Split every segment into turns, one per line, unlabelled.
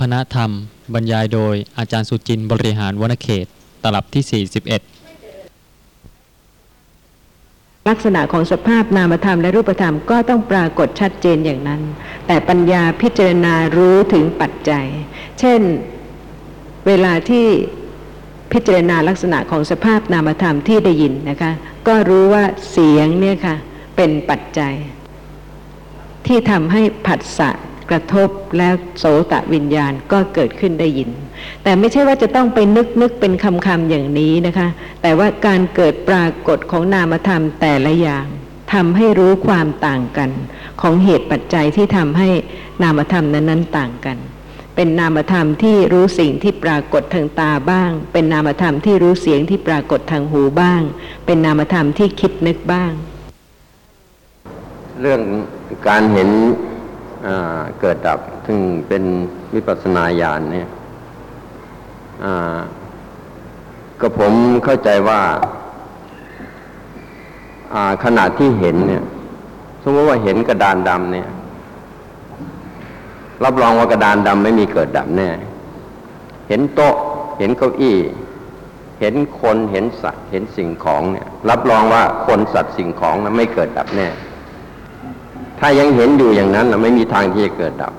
พนธรรมบรรยายโดยอาจารย์สุจินต์บริหารวณเขต ตลับที่ 41
ลักษณะของสภาพนามธรรมและรูปธรรมก็ต้องปรากฏชัดเจนอย่างนั้น แต่ปัญญาพิจารณารู้ถึงปัจจัย เช่น เวลาที่พิจารณาลักษณะของสภาพนามธรรมที่ได้ยินนะคะ ก็รู้ว่าเสียงเนี่ยค่ะเป็นปัจจัย ที่ทำให้ผัสสะ กระทบแล้วโสตะวิญญาณก็เกิดขึ้นได้ยิน แต่ไม่ใช่ว่าจะต้องไปนึกนึกเป็นคำคำอย่างนี้นะคะ แต่ว่าการเกิดปรากฏของนามธรรมแต่ละอย่างทำให้รู้ความต่างกัน ของเหตุปัจจัยที่ทำให้นามธรรมนั้นๆต่างกัน เป็นนามธรรมที่รู้สิ่งที่ปรากฏทางตาบ้าง เป็นนามธรรมที่รู้เสียงที่ปรากฏทางหูบ้าง เป็นนามธรรมที่คิดนึกบ้าง
เรื่องการเห็น เกิดดับ ซึ่งเป็นวิปัสสนาญาณเนี่ยก็ผมเข้าใจว่าอ่าขณะที่เห็นเนี่ย สมมติว่าเห็นกระดานดำเนี่ย รับรองว่ากระดานดำไม่มีเกิดดับแน่ เห็นโต๊ะ เห็นเก้าอี้ เห็นคน เห็นสัตว์ เห็นสิ่งของเนี่ย รับรองว่าคนสัตว์สิ่งของนะไม่เกิดดับแน่ ถ้ายังเห็นอยู่อย่างนั้นนะไม่มีทางที่จะเกิดดับ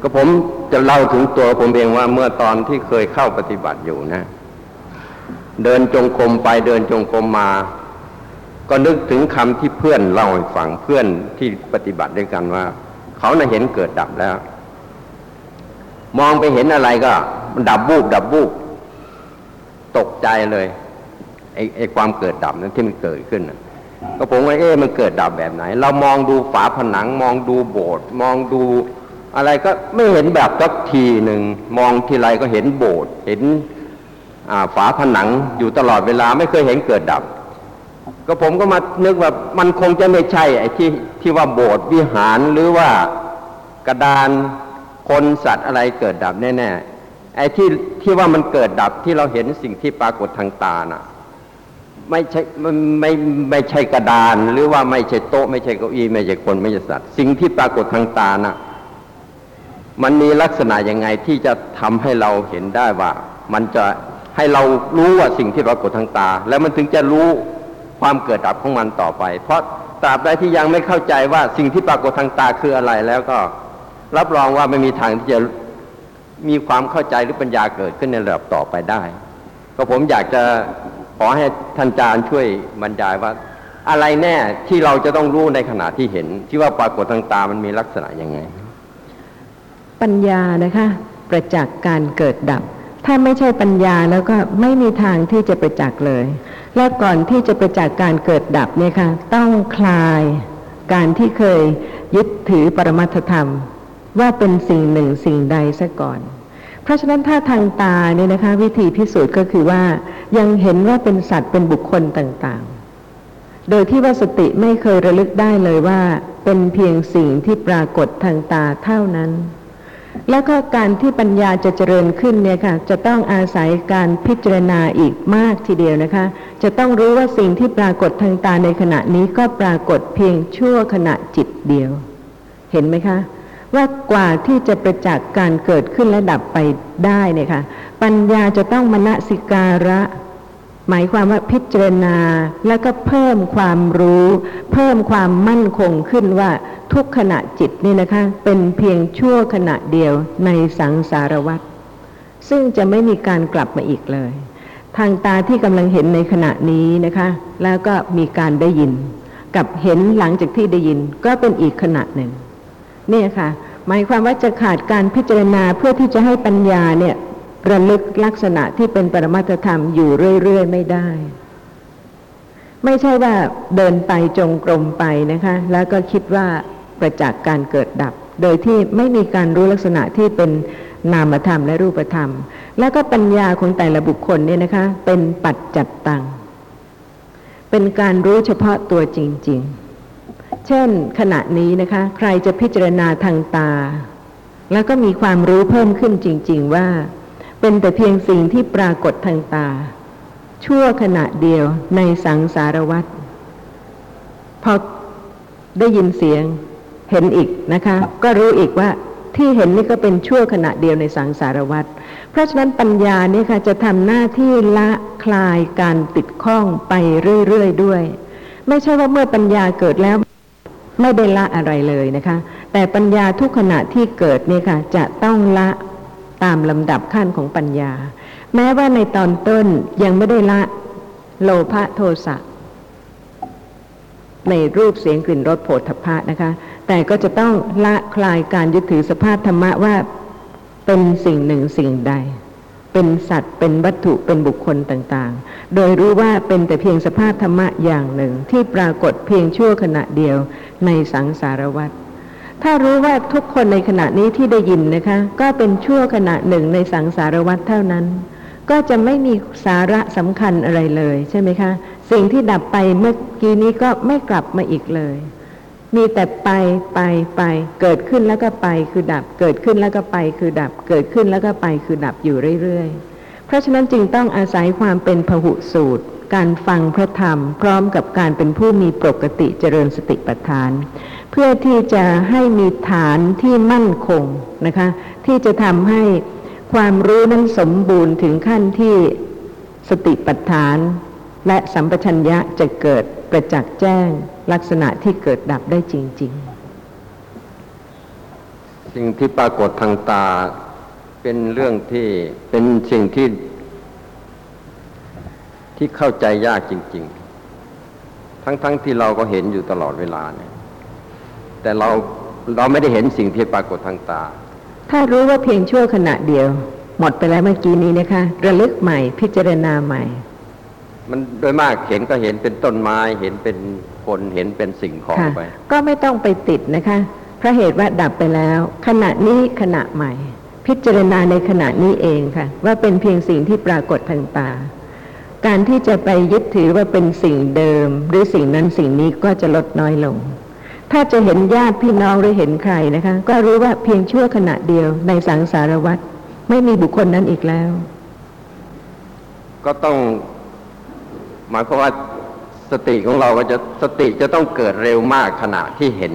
ก็ผมจะเล่าถึงตัวผมเองว่าเมื่อตอนที่เคยเข้าปฏิบัติอยู่นะ เดินจงกรมไปเดินจงกรมมา ก็นึกถึงคำที่เพื่อนเล่าให้ฟังเพื่อนที่ปฏิบัติด้วยกันว่า เขาน่ะเห็นเกิดดับแล้ว มองไปเห็นอะไรก็มันดับบูบดับบูบตกใจเลยไอ้ไอ้ความเกิดดับนั้นที่มันเกิดขึ้นนะ ก็ผมว่าเอ๊ะมันเกิดดับแบบไหน เรามองดูฝาผนัง มองดูโบสถ์มองดูอะไรก็ไม่เห็นแบบสักทีหนึ่งมองทีไรก็เห็นโบสถ์เห็นฝาผนังอยู่ตลอดเวลาไม่เคยเห็นเกิดดับ ก็ผมก็มานึกว่ามันคงจะไม่ใช่ไอ้ที่ที่ว่าโบสถ์วิหารหรือว่ากระดานคนสัตว์อะไรเกิดดับแน่ๆไอ้ที่ที่ว่ามันเกิดดับที่เราเห็นสิ่งที่ปรากฏทางตาน่ะ ไม่ใช่ไม่ไม่ไม่ใช่กระดาน หรือว่าไม่ใช่โต๊ะ ไม่ใช่เก้าอี้ไม่ใช่คนไม่ใช่สัตว์ สิ่งที่ปรากฏทางตาน่ะมันมีลักษณะยังไงที่จะทำให้เราเห็นได้ว่า มันจะให้เรารู้ว่าสิ่งที่ปรากฏทางตา แล้วมันถึงจะรู้ความเกิดดับของมันต่อไป เพราะตราบใดที่ยังไม่เข้าใจว่าสิ่งที่ปรากฏทางตาคืออะไรแล้วก็ รับรองว่าไม่มีทางที่จะมีความเข้าใจหรือปัญญาเกิดขึ้นในระดับต่อไปได้ ก็ผมอยากจะ อให้ท่านอาจารย์ช่วยบรรยายว่า อะไรแน่ที่เราจะต้องรู้ในขณะที่เห็น ที่ว่าปรากฏทางตามันมีลักษณะยังไง
ปัญญานะคะ ประจักษ์การเกิดดับ ถ้าไม่ใช่ปัญญาแล้วก็ไม่มีทางที่จะประจักษ์เลย และก่อนที่จะประจักษ์การเกิดดับเนี่ยค่ะต้องคลายการที่เคยยึดถือปรมัตธรรม ว่าเป็นสิ่งหนึ่งสิ่งใดซะก่อน ราะฉะนั้นถ้าทางตาเนี่ยนะคะ วิธีพิสูจน์ก็คือว่ายังเห็นว่าเป็นสัตว์เป็นบุคคลต่างๆ โดยที่ว่าสติไม่เคยระลึกได้เลยว่า เป็นเพียงสิ่งที่ปรากฏทางตาเท่านั้น แล้วก็การที่ปัญญาจะเจริญขึ้นเนี่ยค่ะ จะต้องอาศัยการพิจารณาอีกมากทีเดียวนะคะ จะต้องรู้ว่าสิ่งที่ปรากฏทางตาในขณะนี้ก็ปรากฏเพียงชั่วขณะจิตเดียว เห็นไหมคะ ว่ากว่าที่จะประจักษ์การเกิดขึ้นและดับไปได้เนี่ยค่ะปัญญาจะต้องมณสิการะ หมายความว่าพิจารณา แล้วก็เพิ่มความรู้ เพิ่มความมั่นคงขึ้นว่าทุกขณะจิตนี่นะคะ เป็นเพียงชั่วขณะเดียวในสังสารวัฏซึ่งจะไม่มีการกลับมาอีกเลย ทางตาที่กำลังเห็นในขณะนี้นะคะ แล้วก็มีการได้ยิน กับเห็นหลังจากที่ได้ยิน ก็เป็นอีกขณะหนึ่ง เนี่ยค่ะ หมายความว่าจะขาดการพิจารณาเพื่อที่จะให้ปัญญาเนี่ยระลึกลักษณะที่เป็นปรมัตธรรมอยู่เรื่อยๆ ไม่ได้ ไม่ใช่ว่าเดินไปจงกรมไปนะคะ แล้วก็คิดว่าประจักษ์การเกิดดับ โดยที่ไม่มีการรู้ลักษณะที่เป็นนามธรรมและรูปธรรม แล้วก็ปัญญาของแต่ละบุคคลเนี่ยนะคะ เป็นปัจจัดตัง เป็นการรู้เฉพาะตัวจริง ๆ เช่นขณะนี้นะคะ ใครจะพิจารณาทางตา แล้วก็มีความรู้เพิ่มขึ้นจริง ๆ ว่า เป็นแต่เพียงสิ่งที่ปรากฏทางตา ชั่วขณะเดียวในสังสารวัฏพอได้ยินเสียงเห็นอีกนะคะ ก็รู้อีกว่าที่เห็นนี่ก็เป็นชั่วขณะเดียวในสังสารวัฏเพราะฉะนั้นปัญญาเนี่ยค่ะจะทำหน้าที่ละคลายการติดข้องไปเรื่อย ๆ ด้วย ไม่ใช่ว่าเมื่อปัญญาเกิดแล้ว ไม่ได้ละอะไรเลยนะคะ แต่ปัญญาทุกขณะที่เกิดเนี่ยค่ะ จะต้องละตามลำดับขั้นของปัญญา แม้ว่าในตอนต้นยังไม่ได้ละโลภะโทสะในรูปเสียงกลิ่นรสโผฏฐัพพะนะคะ แต่ก็จะต้องละคลายการยึดถือสภาพธรรมะว่าเป็นสิ่งหนึ่งสิ่งใด เป็นสัตว์ เป็นวัตถุเป็นบุคคลต่างๆ โดยรู้ว่าเป็นแต่เพียงสภาพธรรมะอย่างหนึ่ง ที่ปรากฏเพียงชั่วขณะเดียวในสังสารวัฏถ้ารู้ว่าทุกคนในขณะนี้ที่ได้ยินนะคะ ก็เป็นชั่วขณะหนึ่งในสังสารวัฏเท่านั้น ก็จะไม่มีสาระสำคัญอะไรเลยใช่ไหมคะ สิ่งที่ดับไปเมื่อกี้นี้ก็ไม่กลับมาอีกเลย มีแต่ไปไปไป เกิดขึ้นแล้วก็ไปคือดับ เกิดขึ้นแล้วก็ไปคือดับ เกิดขึ้นแล้วก็ไปคือดับอยู่เรื่อยๆ เพราะฉะนั้นจึงต้องอาศัยความเป็นพหุสูตร การฟังพระธรรม พร้อมกับการเป็นผู้มีปกติเจริญสติปัฏฐาน เพื่อที่จะให้มีฐานที่มั่นคงนะคะ ที่จะทำให้ความรู้นั้นสมบูรณ์ถึงขั้นที่สติปัฏฐาน และสัมปชัญญะจะเกิด ประจักษ์แจ้งลักษณะที่เกิดดับได้จริง
สิ่งที่ปรากฏทางตาเป็นเรื่องที่เป็นสิ่งที่ ที่เข้าใจยากจริง ๆ ทั้งๆทที่เราก็เห็นอยู่ตลอดเวลาเนี่ย แต่เราเราไม่ได้เห็นสิ่งที่ปรากฏทางตา
ๆถ้ารู้ว่าเพียงชั่วขณะเดียว หมดไปแล้วเมื่อกี้นี้นะคะ ระลึกใหม่พิจารณาใหม่
มันโดยมากเห็นก็เห็นเป็นต้นไม้เห็นเป็นคนเห็นเป็นสิ่งของ
ค่ะ
ไป
ก็ไม่ต้องไปติดนะคะเพราะเหตุว่าดับไปแล้ว ขณะนี้ขณะใหม่ พิจารณาในขณะนี้เองค่ะ ว่าเป็นเพียงสิ่งที่ปรากฏทางตา การที่จะไปยึดถือว่าเป็นสิ่งเดิม หรือสิ่งนั้นสิ่งนี้ก็จะลดน้อยลง ถ้าจะเห็นญาติพี่น้องหรือเห็นใครนะคะ ก็รู้ว่าเพียงชั่วขณะเดียวในสังสารวัฏไม่มีบุคคลนั้นอีกแล้ว
ก็ต้อง หมายความว่าสติของเราก็จะสติจะต้องเกิดเร็วมากขณะที่เห็น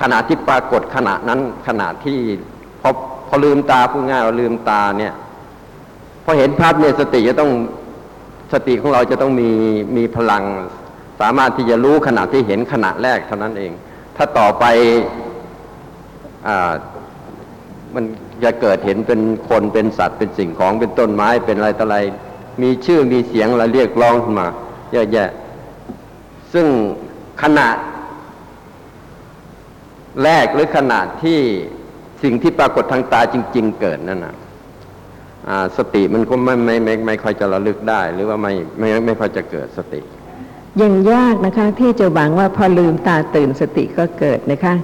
ขณะที่ปรากฏขณะนั้นขณะที่พอพอลืมตาพูดง่ายว่าลืมตาเนี่ยพอเห็นภาพเนี่ยสติจะต้องสติของเราจะต้องมีมีพลัง สามารถที่จะรู้ขณะที่เห็นขณะแรกเท่านั้นเอง ถ้าต่อไปอ่ามันจะเกิดเห็นเป็นคนเป็นสัตว์เป็นสิ่งของเป็นต้นไม้เป็นอะไรต่ออะไร มีชื่อมีเสียงอะไรเรียกร้องมา เยอะแยะ ซึ่งขณะแรกหรือขณะที่สิ่งที่ปรากฏทางตาจริง ๆ เกิดนั่นนะอ่าสติมันก็ไม่ไม่ไม่ไม่ค่อยจะระลึกได้ หรือว่าไม่ไม่ไม่ค่อยจะเกิดสติ
ยังยากนะคะที่จะหวังว่าพอลืมตาตื่นสติก็เกิดนะคะ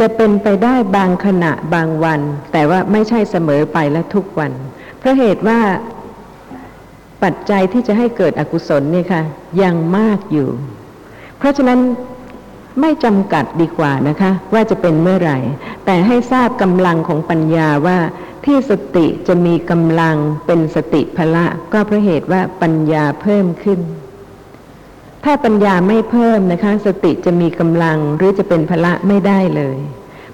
จะเป็นไปได้บางขณะบางวัน แต่ว่าไม่ใช่เสมอไปและทุกวัน เพราะเหตุว่า ปัจจัยที่จะให้เกิดอกุศลเนี่ยค่ะ ยังมากอยู่ เพราะฉะนั้นไม่จำกัดดีกว่านะคะ ว่าจะเป็นเมื่อไหร่ แต่ให้ทราบกำลังของปัญญาว่าที่สติจะมีกำลังเป็นสติพละ ก็เพราะเหตุว่าปัญญาเพิ่มขึ้น ถ้าปัญญาไม่เพิ่มนะคะ สติจะมีกำลังหรือจะเป็นพละไม่ได้เลย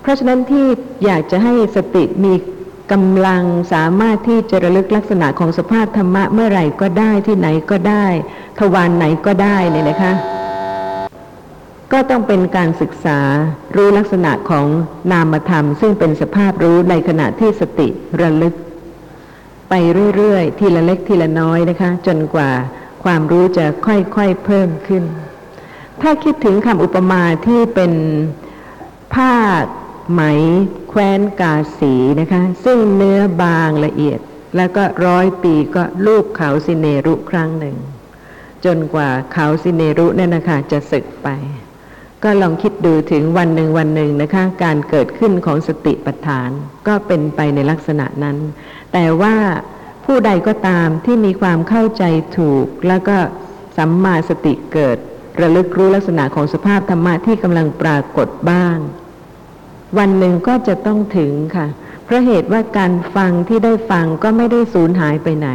เพราะฉะนั้นที่อยากจะให้สติมี กำลังสามารถที่จะระลึกลักษณะของสภาพธรรมะเมื่อไหร่ก็ได้ที่ไหนก็ได้ ทวารไหนก็ได้เนี่ยนะคะ ก็ต้องเป็นการศึกษารู้ลักษณะของนามธรรม ซึ่งเป็นสภาพรู้ในขณะที่สติระลึก ไปเรื่อยๆ ทีละเล็กทีละน้อยนะคะ จนกว่าความรู้จะค่อยๆเพิ่มขึ้น ถ้าคิดถึงคำอุปมาที่เป็นผ้า ไหมแคว้นกาสีนะคะ ซึ่งเนื้อบางละเอียด แล้วก็ร้อยปีก็ลูบเขาสิเนรุครั้งหนึ่ง จนกว่าเขาสิเนรุเนี่ยนะคะจะสึกไป ก็ลองคิดดูถึงวันหนึ่งวันหนึ่งนะคะ การเกิดขึ้นของสติปัฏฐานก็เป็นไปในลักษณะนั้น แต่ว่าผู้ใดก็ตามที่มีความเข้าใจถูก แล้วก็สัมมาสติเกิด ระลึกรู้ลักษณะของสภาพธรรมะที่กำลังปรากฏบ้าง วันหนึ่งก็จะต้องถึงค่ะ เพราะเหตุว่าการฟังที่ได้ฟังก็ไม่ได้สูญหายไปไหน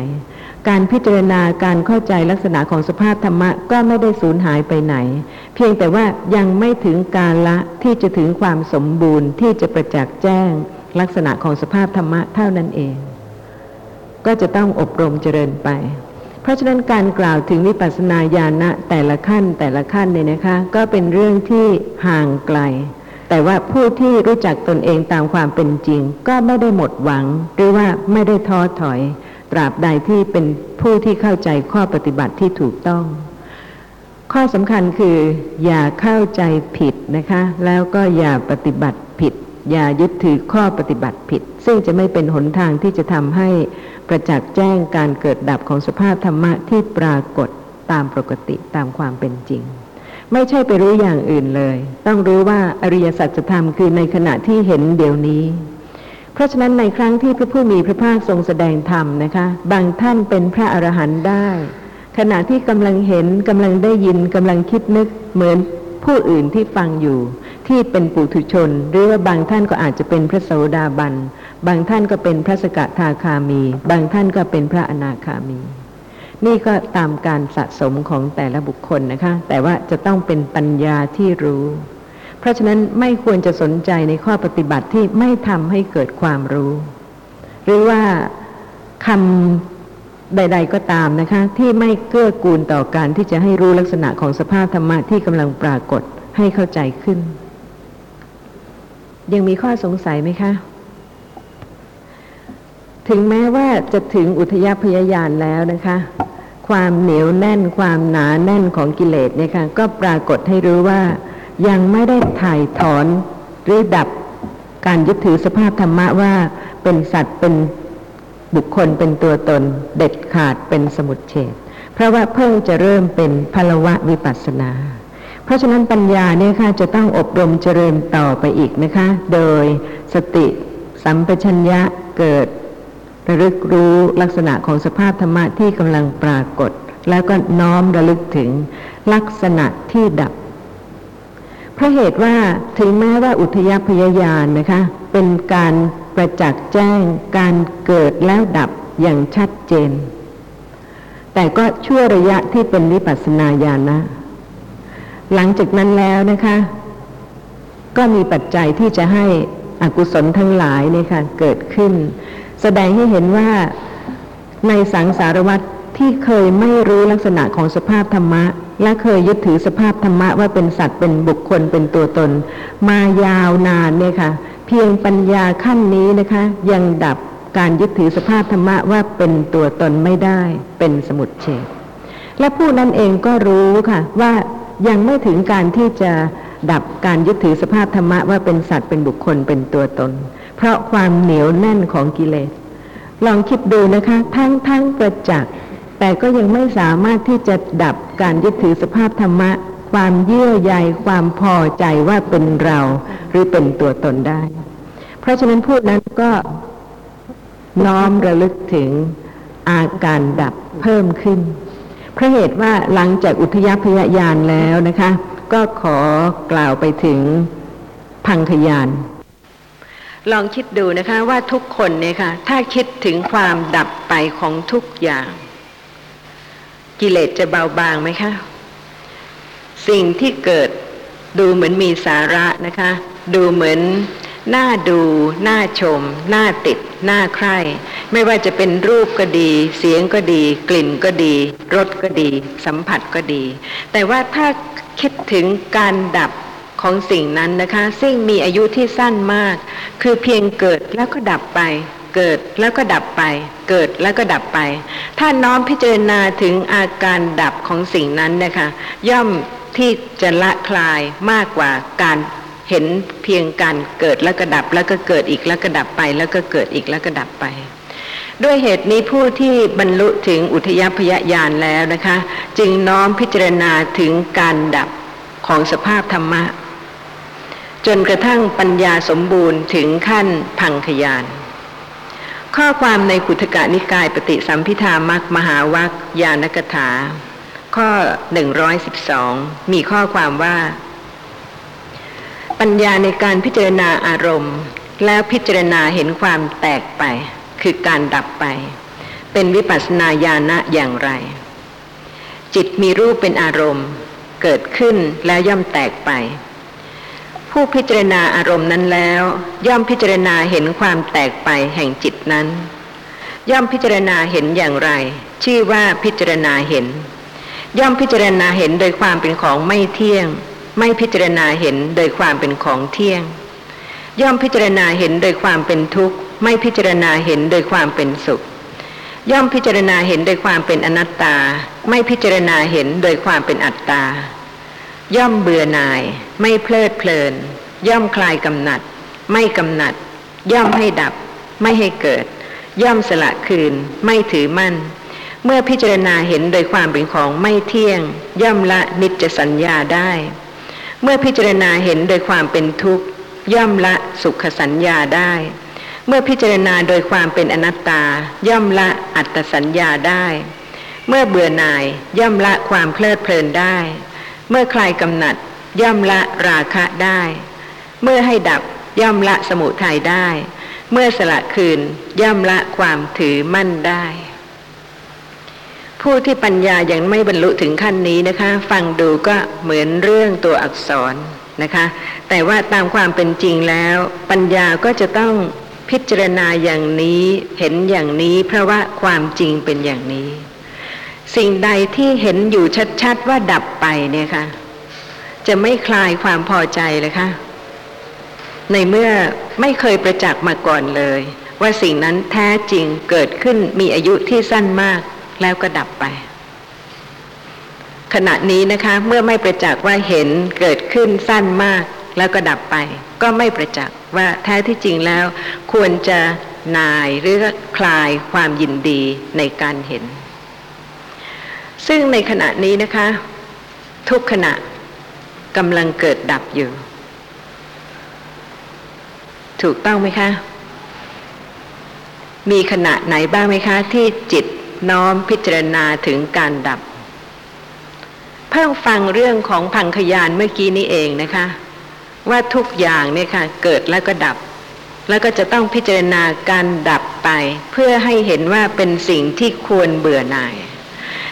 การพิจารณาการเข้าใจลักษณะของสภาพธรรมะก็ไม่ได้สูญหายไปไหน เพียงแต่ว่ายังไม่ถึงกาละที่จะถึงความสมบูรณ์ที่จะประจักษ์แจ้ง ลักษณะของสภาพธรรมะเท่านั้นเอง ก็จะต้องอบรมเจริญไปเพราะฉะนั้นการกล่าวถึงวิปัสสนาญาณะแต่ละขั้นแต่ละขั้นเนี่ยนะคะ ก็เป็นเรื่องที่ห่างไกล แต่ว่าผู้ที่รู้จักตนเองตามความเป็นจริง ก็ไม่ได้หมดหวัง หรือว่าไม่ได้ท้อถอย ตราบใดที่เป็นผู้ที่เข้าใจข้อปฏิบัติที่ถูกต้อง ข้อสำคัญคืออย่าเข้าใจผิดนะคะ แล้วก็อย่าปฏิบัติผิด อย่ายึดถือข้อปฏิบัติผิด ซึ่งจะไม่เป็นหนทางที่จะทำให้ประจักษ์แจ้งการเกิดดับของสภาพธรรมะที่ปรากฏตามปกติตามความเป็นจริง ไม่ใช่ไปรู้อย่างอื่นเลย ต้องรู้ว่าอริยสัจธรรมคือในขณะที่เห็นเดี๋ยวนี้ เพราะฉะนั้นในครั้งที่พระผู้มีพระภาคทรงแสดงธรรมนะคะ บางท่านเป็นพระอรหันต์ได้ ขณะที่กำลังเห็นกำลังได้ยินกำลังคิดนึกเหมือนผู้อื่นที่ฟังอยู่ ที่เป็นปุถุชน หรือว่าบางท่านก็อาจจะเป็นพระโสดาบัน บางท่านก็เป็นพระสกทาคามี บางท่านก็เป็นพระอนาคามี นี่ก็ตามการสะสมของแต่ละบุคคลนะคะ แต่ว่าจะต้องเป็นปัญญาที่รู้ เพราะฉะนั้นไม่ควรจะสนใจในข้อปฏิบัติที่ไม่ทำให้เกิดความรู้ หรือว่าคำใด ๆก็ตามนะคะ ที่ไม่เกื้อกูลต่อการที่จะให้รู้ลักษณะของสภาพธรรมะที่กำลังปรากฏให้เข้าใจขึ้น ยังมีข้อสงสัยไหมคะ ถึงแม้ว่าจะถึงอุทยพยายานแล้วนะคะ ความเหนียวแน่นความหนาแน่นของกิเลสเนี่ยค่ะก็ปรากฏให้รู้ว่า ยังไม่ได้ถ่ายถอนหรือดับการยึดถือสภาพธรรมะว่าเป็นสัตว์เป็นบุคคลเป็นตัวตน เด็ดขาดเป็นสมุดเฉดเพราะว่าเพิ่งจะเริ่มเป็นพลวะวิปัสสนา เพราะฉะนั้นปัญญาเนี่ยค่ะจะต้องอบรมเจริญต่อไปอีกนะคะ โดยสติสัมปชัญญะเกิด ระลึกรู้ลักษณะของสภาพธรรมะที่กำลังปรากฏ แล้วก็น้อมระลึกถึงลักษณะที่ดับ เพราะเหตุว่าถึงแม้ว่าอุทยพยายานนะคะ เป็นการประจักษ์แจ้งการเกิดแล้วดับอย่างชัดเจน แต่ก็ชั่วระยะที่เป็นวิปัสสนาญาณนะ หลังจากนั้นแล้วนะคะ ก็มีปัจจัยที่จะให้อกุศลทั้งหลายเนี่ยค่ะเกิดขึ้น แสดงให้เห็นว่าในสังสารวัตรที่เคยไม่รู้ลักษณะของสภาพธรรมะ และเคยยึดถือสภาพธรรมะว่าเป็นสัตว์เป็นบุคคลเป็นตัวตน มายาวนานเนี่ยค่ะ เพียงปัญญาขั้นนี้นะคะ ยังดับการยึดถือสภาพธรรมะว่าเป็นตัวตนไม่ได้เป็นสมุดเฉดและผู้นั้นเองก็รู้ค่ะ ว่ายังไม่ถึงการที่จะดับการยึดถือสภาพธรรมะว่าเป็นสัตว์เป็นบุคคลเป็นตัวตน เพราะความเหนียวแน่นของกิเลส ลองคิดดูนะคะ ทั้งทั้งประจักษ์แต่ก็ยังไม่สามารถที่จะดับการยึดถือสภาพธรรมะ ความเยื่อใยความพอใจว่าเป็นเรา หรือเป็นตัวตนได้ เพราะฉะนั้นพูดนั้นก็น้อมระลึกถึงอาการดับเพิ่มขึ้น เพราะเหตุว่าหลังจากอุทยพยายานแล้วนะคะ ก็ขอกล่าวไปถึงพังคยาน ลองคิดดูนะคะว่าทุกคนเนี่ยค่ะ ถ้าคิดถึงความดับไปของทุกอย่าง กิเลสจะเบาบางไหมคะ สิ่งที่เกิดดูเหมือนมีสาระนะคะ ดูเหมือนน่าดู น่าชม น่าติด น่าใคร่ ไม่ว่าจะเป็นรูปก็ดี เสียงก็ดี กลิ่นก็ดี รสก็ดี สัมผัสก็ดี แต่ว่าถ้าคิดถึงการดับ ของสิ่งนั้นนะคะ ซึ่งมีอายุที่สั้นมาก คือเพียงเกิดแล้วก็ดับไป เกิดแล้วก็ดับไป เกิดแล้วก็ดับไป ถ้าน้อมพิจารณาถึงอาการดับของสิ่งนั้นนะคะ ย่อมที่จะละคลายมากกว่าการเห็นเพียงการเกิดแล้วก็ดับแล้วก็เกิดอีกแล้วก็ดับไป แล้วก็เกิดอีกแล้วก็ดับไป ด้วยเหตุนี้ผู้ที่บรรลุถึงอุทยพยญาณแล้วนะคะ จึงน้อมพิจารณาถึงการดับของสภาพธรรมะ จนกระทั่งปัญญาสมบูรณ์ถึงขั้นพังคยาน ข้อความในขุทกะนิกายปฏิสัมพิธามักมหาวัคยานกถา ข้อ 112 มีข้อความว่า ปัญญาในการพิจารณาอารมณ์ แล้วพิจารณาเห็นความแตกไป คือการดับไป เป็นวิปัสสนาญาณะอย่างไร จิตมีรูปเป็นอารมณ์ เกิดขึ้นแล้วย่อมแตกไป ผู้พิจารณาอารมณ์นั้นแล้ว ย่อมพิจารณาเห็นความแตกไปแห่งจิตนั้น ย่อมพิจารณาเห็นอย่างไร ชื่อว่าพิจารณาเห็น ย่อมพิจารณาเห็นโดยความเป็นของไม่เที่ยง ไม่พิจารณาเห็นโดยความเป็นของเที่ยง ย่อมพิจารณาเห็นโดยความเป็นทุกข์ ไม่พิจารณาเห็นโดยความเป็นสุข ย่อมพิจารณาเห็นโดยความเป็นอนัตตา ไม่พิจารณาเห็นโดยความเป็นอัตตา ย่อมเบื่อหน่าย ไม่เพลิดเพลิน ย่อมคลายกำหนัด ไม่กำหนัด ย่อมให้ดับ ไม่ให้เกิด ย่อมสละคืน ไม่ถือมั่น เมื่อพิจารณาเห็นโดยความเป็นของไม่เที่ยง ย่อมละนิจสัญญาได้ เมื่อพิจารณาเห็นโดยความเป็นทุกข์ ย่อมละสุขสัญญาได้ เมื่อพิจารณาโดยความเป็นอนัตตา ย่อมละอัตตสัญญาได้ เมื่อเบื่อหน่ายย่อมละความเพลิดเพลินได้ เมื่อคลายกำหนัดย่อมละราคะได้ เมื่อให้ดับย่อมละสมุทัยได้ เมื่อสละคืนย่อมละความถือมั่นได้ ผู้ที่ปัญญายังไม่บรรลุถึงขั้นนี้นะคะ ฟังดูก็เหมือนเรื่องตัวอักษรนะคะ แต่ว่าตามความเป็นจริงแล้ว ปัญญาก็จะต้องพิจารณาอย่างนี้เห็นอย่างนี้ เพราะว่าความจริงเป็นอย่างนี้ สิ่งใดที่เห็นอยู่ชัดๆว่าดับไปเนี่ยค่ะ จะไม่คลายความพอใจเลยค่ะ ในเมื่อไม่เคยประจักษ์มาก่อนเลย ว่าสิ่งนั้นแท้จริงเกิดขึ้นมีอายุที่สั้นมากแล้วก็ดับไป ขณะนี้นะคะ เมื่อไม่ประจักษ์ว่าเห็นเกิดขึ้นสั้นมากแล้วก็ดับไป ก็ไม่ประจักษ์ว่าแท้ที่จริงแล้ว ควรจะนายหรือคลายความยินดีในการเห็น ซึ่งในขณะนี้นะคะ ทุกขณะกำลังเกิดดับอยู่ ถูกต้องไหมคะ มีขณะไหนบ้างไหมคะ ที่จิตน้อมพิจารณาถึงการดับ เพิ่งฟังเรื่องของพังขยานเมื่อกี้นี้เองนะคะ ว่าทุกอย่างเนี่ยค่ะ เกิดแล้วก็ดับ แล้วก็จะต้องพิจารณาการดับไป เพื่อให้เห็นว่าเป็นสิ่งที่ควรเบื่อหน่าย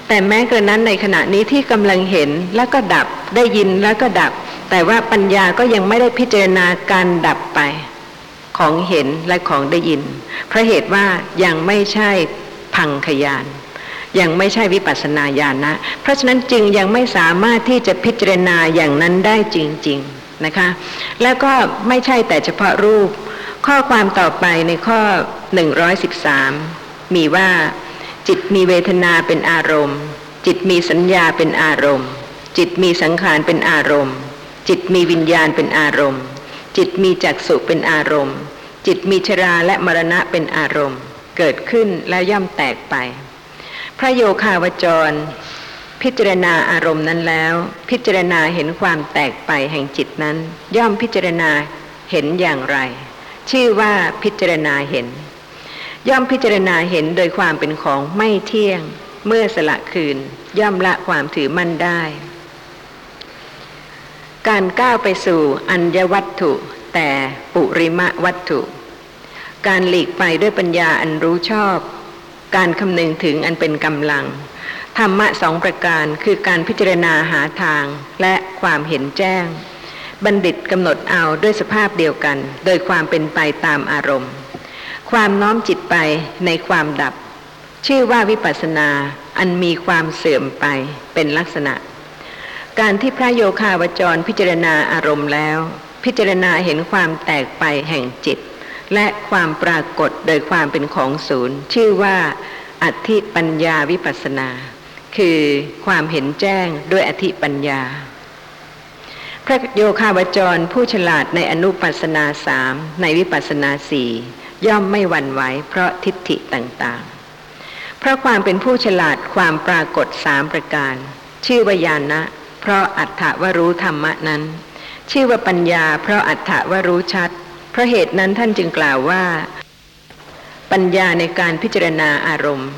แต่แม้กระนั้นในขณะนี้ที่กำลังเห็นแล้วก็ดับได้ยินแล้วก็ดับ แต่ว่าปัญญาก็ยังไม่ได้พิจารณาการดับไป ของเห็นและของได้ยิน เพราะเหตุว่ายังไม่ใช่พังขยานยังไม่ใช่วิปัสสนาญาณนะ เพราะฉะนั้นจึงยังไม่สามารถที่จะพิจารณาอย่างนั้นได้จริง ๆนะคะ แล้วก็ไม่ใช่แต่เฉพาะรูป ข้อความต่อไปในข้อ 113 มีว่า จิตมีเวทนาเป็นอารมณ์ จิตมีสัญญาเป็นอารมณ์ จิตมีสังขารเป็นอารมณ์ จิตมีวิญญาณเป็นอารมณ์ จิตมีจักสุเป็นอารมณ์ จิตมีชราและมรณะเป็นอารมณ์ เกิดขึ้นแล้วย่อมแตกไป พระโยคาวจร พิจารณาอารมณ์นั้นแล้ว พิจารณาเห็นความแตกไปแห่งจิตนั้น ย่อมพิจารณาเห็นอย่างไร ชื่อว่าพิจารณาเห็น ย่อมพิจารณาเห็นโดยความเป็นของไม่เที่ยง เมื่อสละคืน ย่อมละความถือมั่นได้ การก้าวไปสู่อัญญวัตถุ แต่ปุริมะวัตถุ การหลีกไปด้วยปัญญาอันรู้ชอบ การคำนึงถึงอันเป็นกำลัง ธรรมะสองประการคือการพิจารณาหาทางและความเห็นแจ้ง บัณฑิตกำหนดเอาด้วยสภาพเดียวกัน โดยความเป็นไปตามอารมณ์ ความน้อมจิตไปในความดับ ชื่อว่าวิปัสสนาอันมีความเสื่อมไปเป็นลักษณะ การที่พระโยคาวจรพิจารณาอารมณ์แล้ว พิจารณาเห็นความแตกไปแห่งจิต และความปรากฏโดยความเป็นของศูนย์ ชื่อว่าอธิปัญญาวิปัสสนา คือความเห็นแจ้งด้วยอธิปัญญา พระโยคาวจรผู้ฉลาดในอนุปัสนาสามในวิปัสนาสี่ ย่อมไม่หวั่นไหวเพราะทิฏฐิต่างๆ เพราะความเป็นผู้ฉลาดความปรากฏสามประการ ชื่อวายานะ เพราะอัฏฐวรู้ธรรมะนั้น ชื่อว่าปัญญา เพราะอัฏฐวรู้ชัด เพราะเหตุนั้นท่านจึงกล่าวว่า ปัญญาในการพิจารณาอารมณ์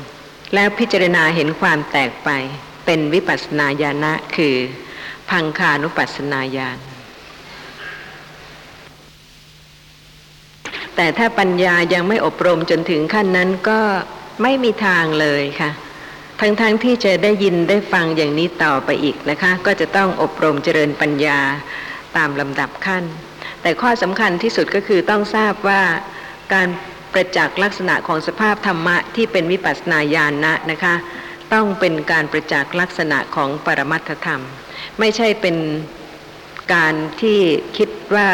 แล้วพิจารณาเห็นความแตกไป เป็นวิปัสสนาญาณะคือ พังคานุปัสสนาญาณ แต่ถ้าปัญญายังไม่อบรมจนถึงขั้นนั้นก็ไม่มีทางเลยค่ะ ทั้งๆทที่จะได้ยินได้ฟังอย่างนี้ต่อไปอีกนะคะ ก็จะต้องอบรมเจริญปัญญาตามลำดับขั้น แต่ข้อสำคัญที่สุดก็คือต้องทราบว่าการประจักษ์ลักษณะของสภาพธรรมะที่เป็นวิปัสสนาญาณนะนะคะ ต้องเป็นการประจักษ์ลักษณะของปรมัตถธรรม ไม่ใช่เป็นการที่คิดว่า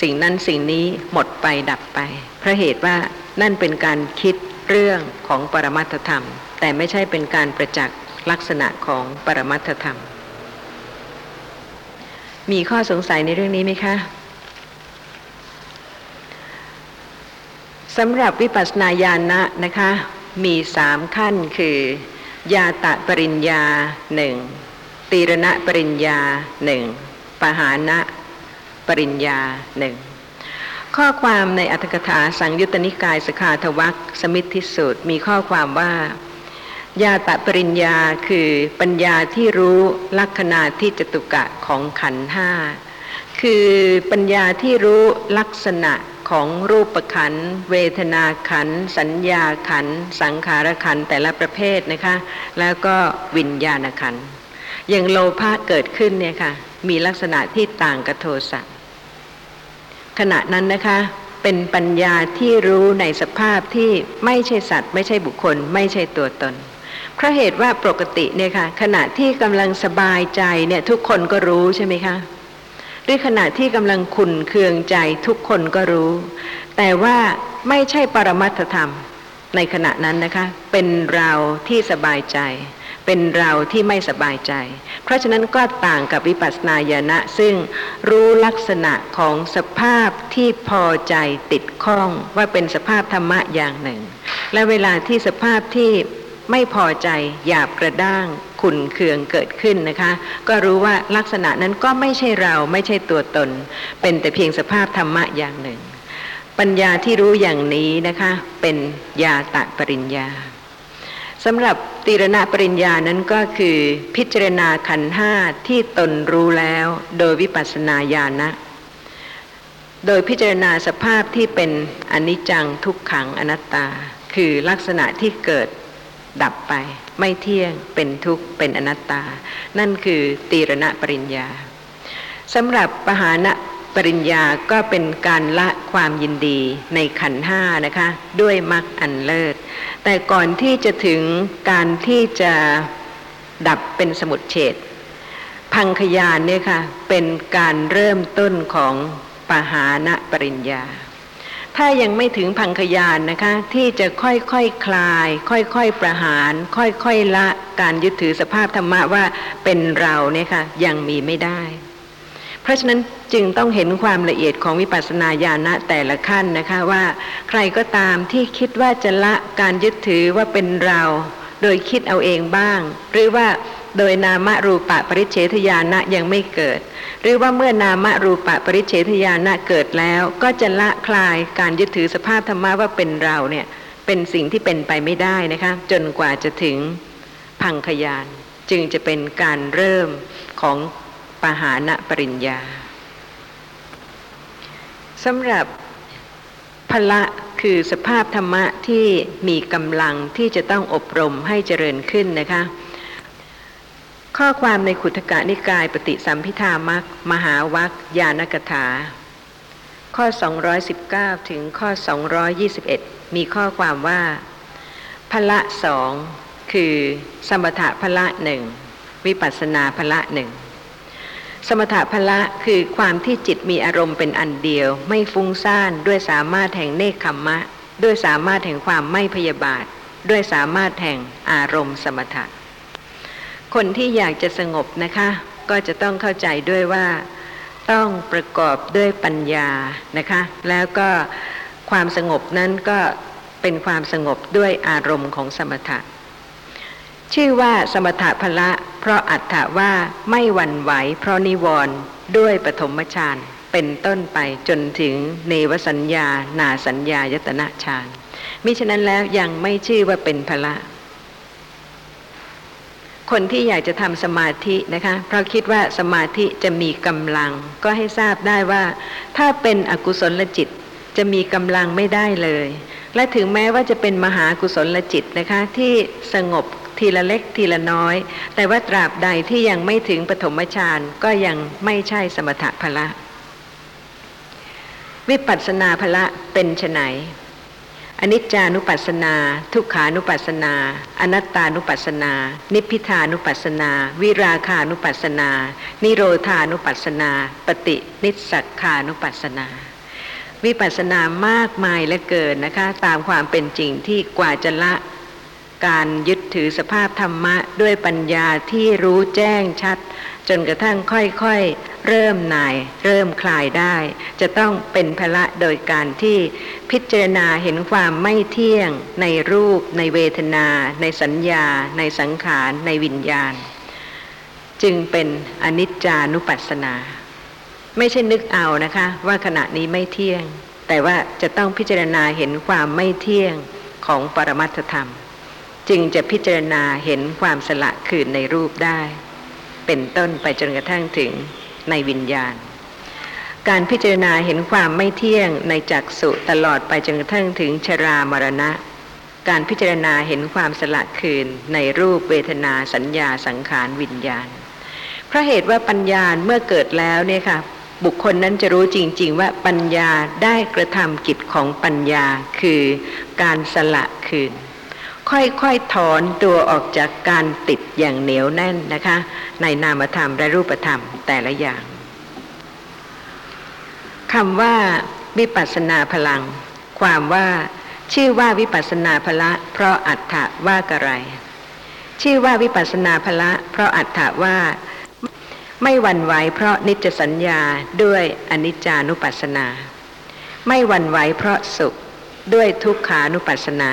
สิ่งนั้นสิ่งนี้หมดไปดับไป เพราะเหตุว่านั่นเป็นการคิดเรื่องของปรมัตธรรม แต่ไม่ใช่เป็นการประจักษ์ลักษณะของปรมัตธรรม มีข้อสงสัยในเรื่องนี้ไหมคะสำหรับวิปัสสนาญาณะนะคะ มีสามขั้นคือ ยาตะปริญญาหนึ่งตีรณะปริญญาหนึ่งปหานะ ปริญญาหนึ่งข้อความในอัตถกถาสังยุตตนิกายสขาทวักสมิทธิสูตรมีข้อความว่ายาตะปริญญาคือปัญญาที่รู้ลักษณะที่จตุกะของขันห้าคือปัญญาที่รู้ลักษณะของรูปขัน เวทนาขัน สัญญาขัน สังขารขันแต่ละประเภทนะคะ แล้วก็วิญญาณขันอย่างโลภะเกิดขึ้นเนี่ยค่ะมีลักษณะที่ต่างกับโทสะ ขณะนั้นนะคะ เป็นปัญญาที่รู้ในสภาพที่ไม่ใช่สัตว์ ไม่ใช่บุคคล ไม่ใช่ตัวตนเพราะเหตุว่าปกติเนี่ยค่ะขณะที่กำลังสบายใจเนี่ยทุกคนก็รู้ใช่ไหมคะหรือขณะที่กำลังขุนเคืองใจทุกคนก็รู้ แต่ว่าไม่ใช่ปรมัตถธรรมในขณะนั้นนะคะ เป็นเราที่สบายใจ เป็นเราที่ไม่สบายใจ เพราะฉะนั้นก็ต่างกับวิปัสสนาญาณะซึ่งรู้ลักษณะของสภาพที่พอใจติดข้องว่าเป็นสภาพธรรมะอย่างหนึ่ง และเวลาที่สภาพที่ไม่พอใจหยาบกระด้างขุนเคืองเกิดขึ้นนะคะ ก็รู้ว่าลักษณะนั้นก็ไม่ใช่เราไม่ใช่ตัวตน เป็นแต่เพียงสภาพธรรมะอย่างหนึ่ง ปัญญาที่รู้อย่างนี้นะคะ เป็นยาตะปริญญา สำหรับตีรณปริญญานั้นก็คือพิจารณาขันห้าที่ตนรู้แล้วโดยวิปัสสนาญาณนะ โดยพิจารณาสภาพที่เป็นอนิจจังทุกขังอนัตตา คือลักษณะที่เกิดดับไป ไม่เที่ยงเป็นทุกข์เป็นอนัตตา นั่นคือตีรณปริญญาสำหรับปหานะ ปริญญาก็เป็นการละความยินดีในขันห้านะคะ ด้วยมรรคอันเลิศ แต่ก่อนที่จะถึงการที่จะดับเป็นสมุดเฉดพังขยานเนี่ยค่ะเป็นการเริ่มต้นของปหานะปริญญา ถ้ายังไม่ถึงพังขยานนะคะ ที่จะค่อยๆคคลาย ค่อยๆประหาร ค่อยๆละการยึดถือสภาพธรรมะว่าเป็นเราเนี่ยค่ะยังมีไม่ได้ เพราะฉะนั้นจึงต้องเห็นความละเอียดของวิปัสสนาญาณะแต่ละขั้นนะคะว่า ใครก็ตามที่คิดว่าจะละการยึดถือว่าเป็นเรา โดยคิดเอาเองบ้าง หรือว่าโดยนามรูปะปริเฉทญาณะยังไม่เกิด หรือว่าเมื่อนามรูปะปริเฉทญาณะเกิดแล้ว ก็จะละคลายการยึดถือสภาพธรรมะว่าเป็นเราเนี่ยเป็นสิ่งที่เป็นไปไม่ได้นะคะ จนกว่าจะถึงพังขยาน จึงจะเป็นการเริ่มของ ปหานะปริญญาสำหรับพละคือสภาพธรรมะที่มีกำลังที่จะต้องอบรมให้เจริญขึ้นนะคะ ข้อความในขุทกะนิกายปฏิสัมพิธามักมหาวัคยานกถา ข้อ 219 ถึงข้อ 221 มีข้อความว่าพละสองคือสมถะพละหนึ่งวิปัสสนาพละหนึ่ง สมถะพละคือความที่จิตมีอารมณ์เป็นอันเดียว ไม่ฟุ้งซ่านด้วยสามารถแห่งเนคขมมะ ด้วยสามารถแห่งความไม่พยาบาท ด้วยสามารถแห่งอารมณ์สมถะ คนที่อยากจะสงบนะคะ ก็จะต้องเข้าใจด้วยว่า ต้องประกอบด้วยปัญญานะคะ แล้วก็ความสงบนั้นก็เป็นความสงบด้วยอารมณ์ของสมถะ ชื่อว่าสมถะพละ เพราะอัตถะว่าไม่หวั่นไหวเพราะนิวรณ์ด้วยปฐมฌานเป็นต้นไปจนถึงเนวสัญญา นาสัญญายตนะฌานมิฉะนั้นแล้วยังไม่ชื่อว่าเป็นพละ คนที่อยากจะทำสมาธินะคะ เพราะคิดว่าสมาธิจะมีกำลัง ก็ให้ทราบได้ว่า ถ้าเป็นอกุศลจิตจะมีกำลังไม่ได้เลย และถึงแม้ว่าจะเป็นมหากุศลจิตนะคะ ที่สงบ ทีละเล็กทีละน้อย แต่ว่าตราบใดที่ยังไม่ถึงปฐมฌานก็ยังไม่ใช่สมถะพละ วิปัสสนาภละเป็นไนอนิจจานุปัสสนา ทุกขานุปัสสนา อนัตตานุปัสสนา นิพพิทานุปัสสนา วิราคานุปัสสนา นิโรธานุปัสสนา ปฏินิสสักขานุปัสสนาวิปัสสนามากมายเหลือเกินนะคะ ตามความเป็นจริงที่กว่าจะละ การยึดถือสภาพธรรมะด้วยปัญญาที่รู้แจ้งชัด จนกระทั่งค่อยๆ เริ่มนาย เริ่มคลายได้ จะต้องเป็นพละโดยการที่พิจารณาเห็นความไม่เที่ยง ในรูป ในเวทนา ในสัญญา ในสังขาร ในวิญญาณ จึงเป็นอนิจจานุปัสสนา ไม่ใช่นึกเอานะคะ ว่าขณะนี้ไม่เที่ยง แต่ว่าจะต้องพิจารณาเห็นความไม่เที่ยงของปรมัตถธรรม จึงจะพิจารณาเห็นความสละคืนในรูปได้ เป็นต้นไปจนกระทั่งถึงในวิญญาณ การพิจารณาเห็นความไม่เที่ยงในจักสุตลอดไปจนกระทั่งถึงชรามรณะ การพิจารณาเห็นความสละคืนในรูปเวทนาสัญญาสังขารวิญญาณ เพราะเหตุว่าปัญญาเมื่อเกิดแล้วเนี่ยค่ะบุคคลนั้นจะรู้จริง ๆ ว่าปัญญาได้กระทำกิจของปัญญาคือการสละคืน ค่อยๆถอนตัวออกจากการติดอย่างเหนียวแน่นนะคะ ในนามธรรมและรูปธรรมแต่ละอย่างคำว่าวิปัสสนาพลัง ความว่าชื่อว่าวิปัสสนาพละ เพราะอัฏฐว่ากระไร ชื่อว่าวิปัสสนาพละ เพราะอัฏฐว่าไม่หวั่นไหวเพราะนิจสัญญาด้วยอนิจจานุปัสสนา ไม่หวั่นไหวเพราะสุขด้วยทุกขานุปัสสนา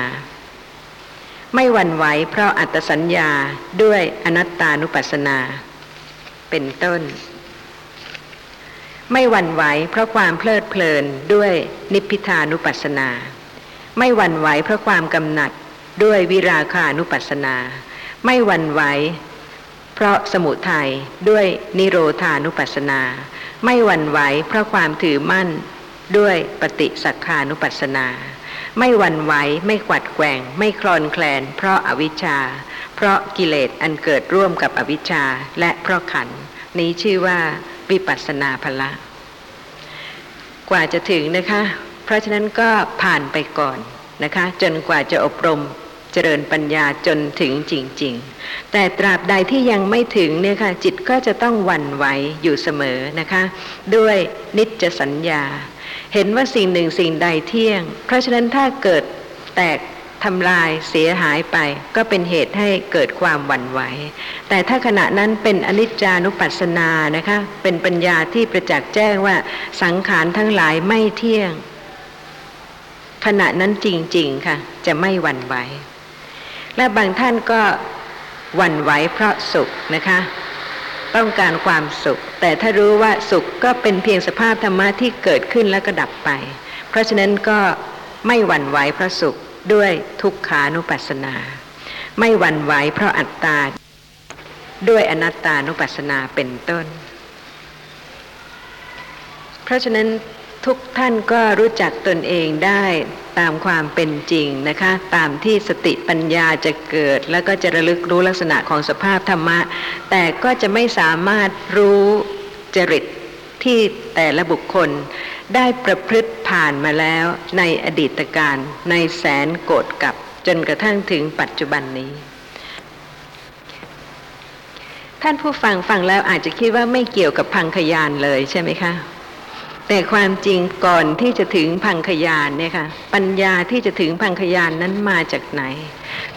ไม่หวั่นไหวเพราะอัตสัญญาด้วยอนัตตานุปัสสนา เป็นต้น ไม่หวั่นไหวเพราะความเพลิดเพลินด้วยนิพพิทานุปัสสนา ไม่หวั่นไหวเพราะความกำหนัดด้วยวิราคานุปัสสนา ไม่หวั่นไหวเพราะสมุทัยด้วยนิโรธานุปัสสนา ไม่หวั่นไหวเพราะความถือมั่นด้วยปฏิสักขานุปัสสนา ไม่หวั่นไหวไม่กวัดแกว่ง ไม่คลอนแคลน เพราะอาวิชชา เพราะกิเลสอันเกิดร่วมกับอวิชชาและเพราะขัน นี้ชื่อว่าวิปัสสนาภละ กว่าจะถึงนะคะ เพราะฉะนั้นก็ผ่านไปก่อนนะคะ จนกว่าจะอบรมเจริญปัญญาจนถึงจริง ๆ แต่ตราบใดที่ยังไม่ถึงเนี่ยค่ะจิตก็จะต้องวันไหวอยู่เสมอนะคะ ด้วยนิจสัญญา เห็นว่าสิ่งหนึ่งสิ่งใดเที่ยง เพราะฉะนั้นถ้าเกิดแตกทำลายเสียหายไป ก็เป็นเหตุให้เกิดความหวั่นไหว แต่ถ้าขณะนั้นเป็นอนิจจานุปัสสนานะคะ เป็นปัญญาที่ประจักษ์แจ้งว่าสังขารทั้งหลายไม่เที่ยง ขณะนั้นจริง ๆ ค่ะ จะไม่หวั่นไหว และบางท่านก็หวั่นไหวเพราะสุขนะคะ ต้องการความสุข แต่ถ้ารู้ว่าสุขก็เป็นเพียงสภาพธรรมะที่เกิดขึ้นแล้วก็ดับไป เพราะฉะนั้นก็ไม่หวั่นไหวเพราะสุขด้วยทุกขานุปัสสนา ไม่หวั่นไหวเพราะอัตตา ด้วยอนัตตานุปัสสนาเป็นต้น เพราะฉะนั้น ทุกท่านก็รู้จักตนเองได้ตามความเป็นจริงนะคะ ตามที่สติปัญญาจะเกิด แล้วก็จะระลึกรู้ลักษณะของสภาพธรรมะ แต่ก็จะไม่สามารถรู้จริตที่แต่ละบุคคลได้ประพฤติผ่านมาแล้วในอดีตการในแสนโกรธกับจนกระทั่งถึงปัจจุบันนี้ ท่านผู้ฟังฟังแล้วอาจจะคิดว่าไม่เกี่ยวกับพังขยานเลยใช่ไหมคะ แต่ความจริงก่อนที่จะถึงพังขยานเนี่ยค่ะปัญญาที่จะถึงพังขยานนั้นมาจากไหน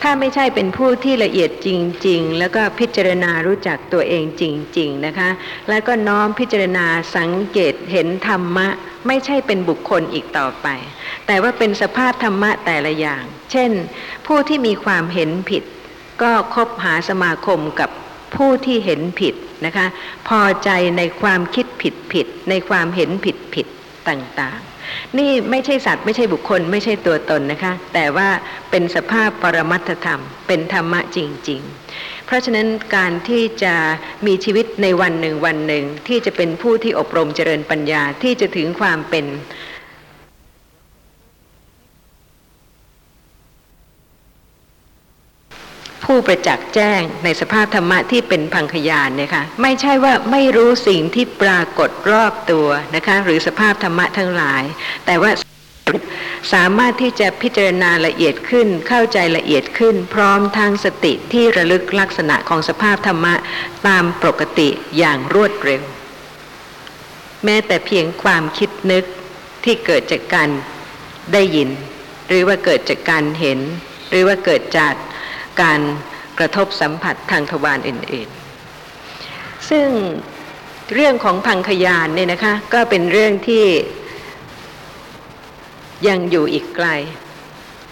ถ้าไม่ใช่เป็นผู้ที่ละเอียดจริง ๆ แล้วก็พิจารณารู้จักตัวเองจริง ๆนะคะ แล้วก็น้อมพิจารณาสังเกตเห็นธรรมะ ไม่ใช่เป็นบุคคลอีกต่อไป แต่ว่าเป็นสภาพธรรมะแต่ละอย่าง เช่น ผู้ที่มีความเห็นผิด ก็คบหาสมาคมกับ ผู้ที่เห็นผิดนะคะ พอใจในความคิดผิดผิด ในความเห็นผิดผิดต่างๆ นี่ไม่ใช่สัตว์ไม่ใช่บุคคลไม่ใช่ตัวตนนะคะ แต่ว่าเป็นสภาพปรมัตถธรรม เป็นธรรมะจริง ๆ เพราะฉะนั้นการที่จะมีชีวิตในวันหนึ่งวันหนึ่งที่จะเป็นผู้ที่อบรมเจริญปัญญาที่จะถึงความเป็น ผู้ประจักษ์แจ้งในสภาพธรรมะที่เป็นพังคยานเนี่ยค่ะไม่ใช่ว่าไม่รู้สิ่งที่ปรากฏรอบตัวนะคะหรือสภาพธรรมะทั้งหลาย แต่ว่าสามารถที่จะพิจารณาละเอียดขึ้น เข้าใจละเอียดขึ้น พร้อมทางสติที่ระลึกลักษณะของสภาพธรรมะตามปกติอย่างรวดเร็ว แม้แต่เพียงความคิดนึกที่เกิดจากการได้ยิน หรือว่าเกิดจากการเห็น หรือว่าเกิดจาก การกระทบสัมผัสทางทวารอื่นๆ ซึ่งเรื่องของพังคยานเนี่ยนะคะก็เป็นเรื่องที่ยังอยู่อีกไกล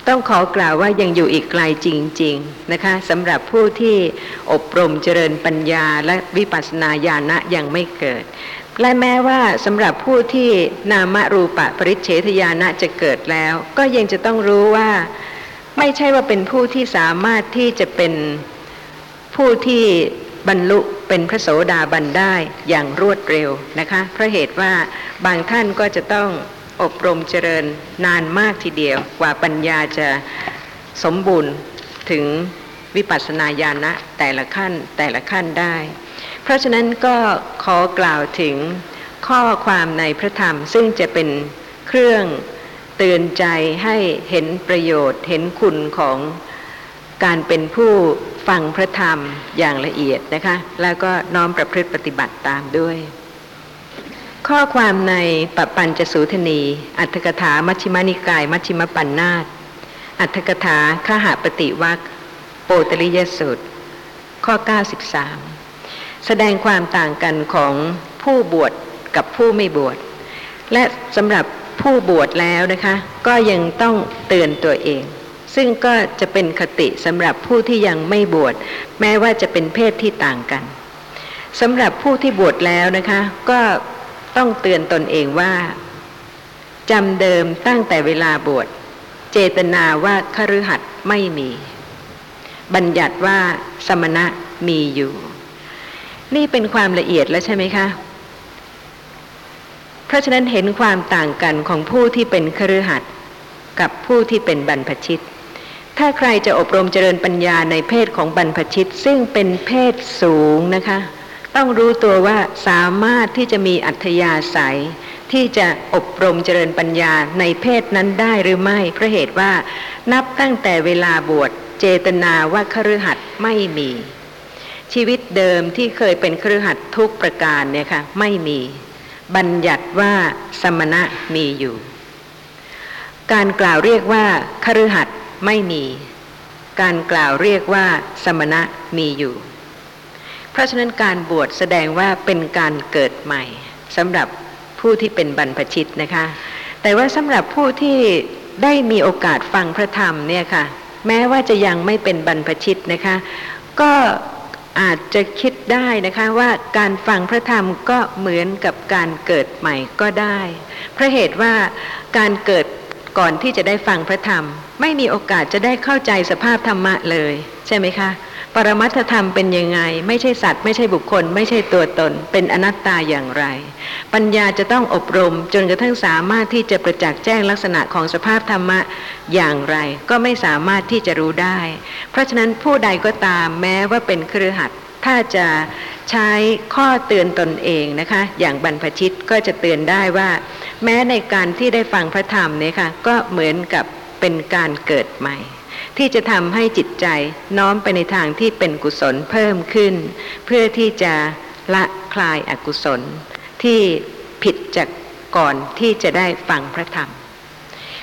ต้องขอกล่าวว่ายังอยู่อีกไกลจริง ๆนะคะสำหรับผู้ที่อบรมเจริญปัญญาและวิปัสสนาญาณะยังไม่เกิด และแม้ว่าสำหรับผู้ที่นามรูปะปริเฉทญาณะจะเกิดแล้ว ก็ยังจะต้องรู้ว่า ไม่ใช่ว่าเป็นผู้ที่สามารถที่จะเป็นผู้ที่บรรลุเป็นพระโสดาบันได้อย่างรวดเร็วนะคะ เพราะเหตุว่าบางท่านก็จะต้องอบรมเจริญนานมากทีเดียว กว่าปัญญาจะสมบูรณ์ถึงวิปัสสนาญาณะแต่ละขั้นแต่ละขั้นได้ เพราะฉะนั้นก็ขอกล่าวถึงข้อความในพระธรรมซึ่งจะเป็นเครื่อง เตือนใจให้เห็นประโยชน์เห็นคุณของการเป็นผู้ฟังพระธรรมอย่างละเอียดนะคะ แล้วก็น้อมประพฤติปฏิบัติตามด้วย ข้อความในปปัญจสูทนี อัตถกถามัชฌิมานิกาย มัชฌิมปัญนาตอัตถกถาขหาปฏิวัคโปตริยสูตรข้อ 93 แสดงความต่างกันของผู้บวชกับผู้ไม่บวช และสำหรับ ผู้บวชแล้วนะคะ ก็ยังต้องเตือนตัวเอง ซึ่งก็จะเป็นคติสำหรับผู้ที่ยังไม่บวชแม้ว่าจะเป็นเพศที่ต่างกันสำหรับผู้ที่บวชแล้วนะคะ ก็ต้องเตือนตนเองว่าจำเดิมตั้งแต่เวลาบวชเจตนาว่าคฤหัสถ์ไม่มี บัญญัติว่าสมณะมีอยู่ นี่เป็นความละเอียดแล้วใช่ไหมคะ ราะฉะนั้นเห็นความต่างกันของผู้ที่เป็นคฤหัสถ์กับผู้ที่เป็นบรรพชิต ถ้าใครจะอบรมเจริญปัญญาในเพศของบรรพชิตซึ่งเป็นเพศสูงนะคะ ต้องรู้ตัวว่าสามารถที่จะมีอัธยาศัย ที่จะอบรมเจริญปัญญาในเพศนั้นได้หรือไม่เพราะเหตุว่า นับตั้งแต่เวลาบวชเจตนาว่าคฤหัสถ์ไม่มี ชีวิตเดิมที่เคยเป็นคฤหัสถ์ทุกประการเนี่ยค่ะไม่มี บัญญัติว่าสมณะมีอยู่ การกล่าวเรียกว่าคฤหัสถ์ไม่มี การกล่าวเรียกว่าสมณะมีอยู่ เพราะฉะนั้นการบวชแสดงว่าเป็นการเกิดใหม่สำหรับผู้ที่เป็นบรรพชิตนะคะ แต่ว่าสำหรับผู้ที่ได้มีโอกาสฟังพระธรรมเนี่ยค่ะ แม้ว่าจะยังไม่เป็นบรรพชิตนะคะ ก็อาจจะคิด ได้นะคะว่าการฟังพระธรรมก็เหมือนกับการเกิดใหม่ก็ได้เพราะเหตุว่าการเกิดก่อนที่จะได้ฟังพระธรรม ไม่มีโอกาสจะได้เข้าใจสภาพธรรมะเลย ใช่ไหมคะ ปรมัตธรรมเป็นยังไง ไม่ใช่สัตว์ ไม่ใช่บุคคล ไม่ใช่ตัวตน เป็นอนัตตาอย่างไร ปัญญาจะต้องอบรม จนกระทั่งสามารถที่จะประจักษ์แจ้งลักษณะของสภาพธรรมะอย่างไร ก็ไม่สามารถที่จะรู้ได้ เพราะฉะนั้นผู้ใดก็ตามแม้ว่าเป็นเครือขัด ถ้าจะใช้ข้อเตือนตนเองนะคะ อย่างบรรพชิตก็จะเตือนได้ว่า แม้ในการที่ได้ฟังพระธรรมเนี่ยค่ะก็เหมือนกับเป็นการเกิดใหม่ ที่จะทำให้จิตใจน้อมไปในทางที่เป็นกุศลเพิ่มขึ้น เพื่อที่จะละคลายอกุศล ที่ผิดจากก่อนที่จะได้ฟังพระธรรม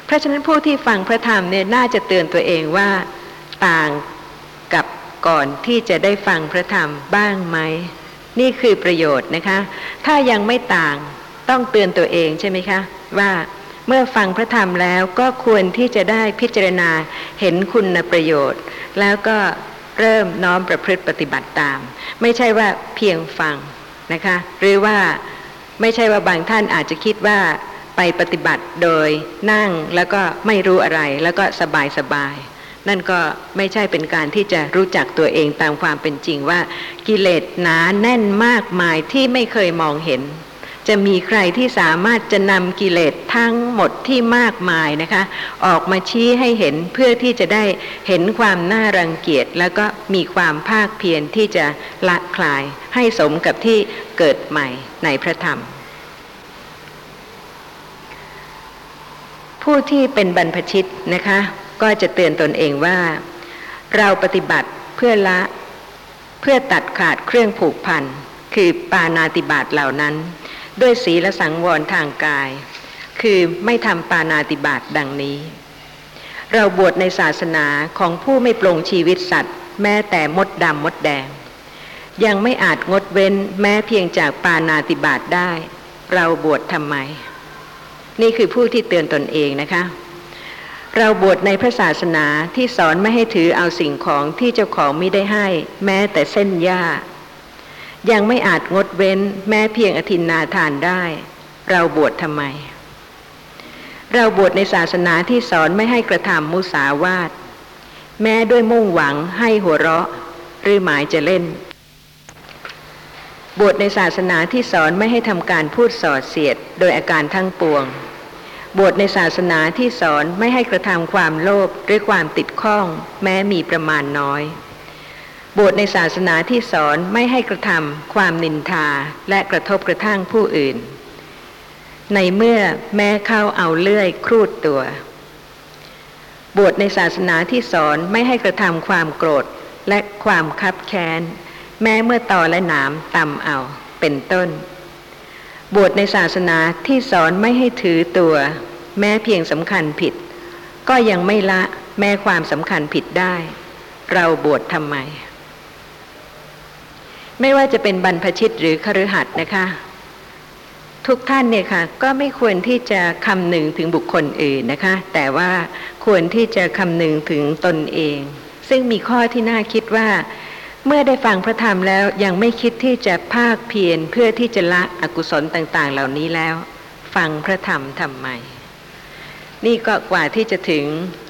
เพราะฉะนั้นผู้ที่ฟังพระธรรมเนี่ยน่าจะเตือนตัวเองว่าต่าง ก่อนที่จะได้ฟังพระธรรมบ้างไหม นี่คือประโยชน์นะคะ ถ้ายังไม่ต่างต้องเตือนตัวเองใช่ไหมคะ ว่าเมื่อฟังพระธรรมแล้วก็ควรที่จะได้พิจารณาเห็นคุณประโยชน์ แล้วก็เริ่มน้อมประพฤติปฏิบัติตาม ไม่ใช่ว่าเพียงฟังนะคะ หรือว่าไม่ใช่ว่าบางท่านอาจจะคิดว่าไปปฏิบัติโดยนั่งแล้วก็ไม่รู้อะไรแล้วก็สบายสบาย นั่นก็ไม่ใช่เป็นการที่จะรู้จักตัวเองตามความเป็นจริงว่า กิเลสหนาแน่นมากมายที่ไม่เคยมองเห็น จะมีใครที่สามารถจะนำกิเลสทั้งหมดที่มากมายนะคะ ออกมาชี้ให้เห็นเพื่อที่จะได้เห็นความน่ารังเกียจแล้วก็มีความภาคเพียรที่จะละคลายให้สมกับที่เกิดใหม่ในพระธรรมผู้ที่เป็นบรรพชิตนะคะ ก็จะเตือนตนเองว่า เราปฏิบัติเพื่อละ เพื่อตัดขาดเครื่องผูกพัน คือปานาติบาตเหล่านั้น ด้วยศีลสังวรทางกาย คือไม่ทำปานาติบาตดังนี้ เราบวชในศาสนาของผู้ไม่ปลงชีวิตสัตว์ แม้แต่มดดำมดแดง ยังไม่อาจงดเว้นแม้เพียงจากปานาติบาตได้ เราบวชทำไม นี่คือผู้ที่เตือนตนเองนะคะ เราบวชในพระศาสนาที่สอนไม่ให้ถือเอาสิ่งของที่เจ้าของไม่ได้ให้ แม้แต่เส้นหญ้า ยังไม่อาจงดเว้นแม้เพียงอธินนาทานได้ เราบวชทำไม เราบวชในศาสนาที่สอนไม่ให้กระทำมุสาวาท แม้ด้วยมุ่งหวังให้หัวเราะ หรือหมายจะเล่น บวชในศาสนาที่สอนไม่ให้ทำการพูดส่อเสียดโดยอาการทั้งปวง บวชในศาสนาที่สอนไม่ให้กระทำความโลภด้วยความติดข้อง แม้มีประมาณน้อย บวชในศาสนาที่สอนไม่ให้กระทำความนินทาและกระทบกระทั่งผู้อื่น ในเมื่อแม้เข้าเอาเลื่อยครูดตัว บวชในศาสนาที่สอนไม่ให้กระทำความโกรธและความคับแค้น แม้เมื่อต่อและหนามตำเอาเป็นต้น บวชในศาสนาที่สอนไม่ให้ถือตัว แม้เพียงสำคัญผิด ก็ยังไม่ละแม้ความสำคัญผิดได้ เราบวชทำไม ไม่ว่าจะเป็นบรรพชิตหรือคฤหัสถ์นะคะ ทุกท่านเนี่ยค่ะ ก็ไม่ควรที่จะคำนึงถึงบุคคลอื่นนะคะ แต่ว่าควรที่จะคำนึงถึงตนเอง ซึ่งมีข้อที่น่าคิดว่า เมื่อได้ฟังพระธรรมแล้วยังไม่คิดที่จะภาคเพียรเพื่อที่จะละอกุศลต่าง ๆ เหล่านี้แล้ว ฟังพระธรรมทำไม นี่ก็กว่าที่จะถึง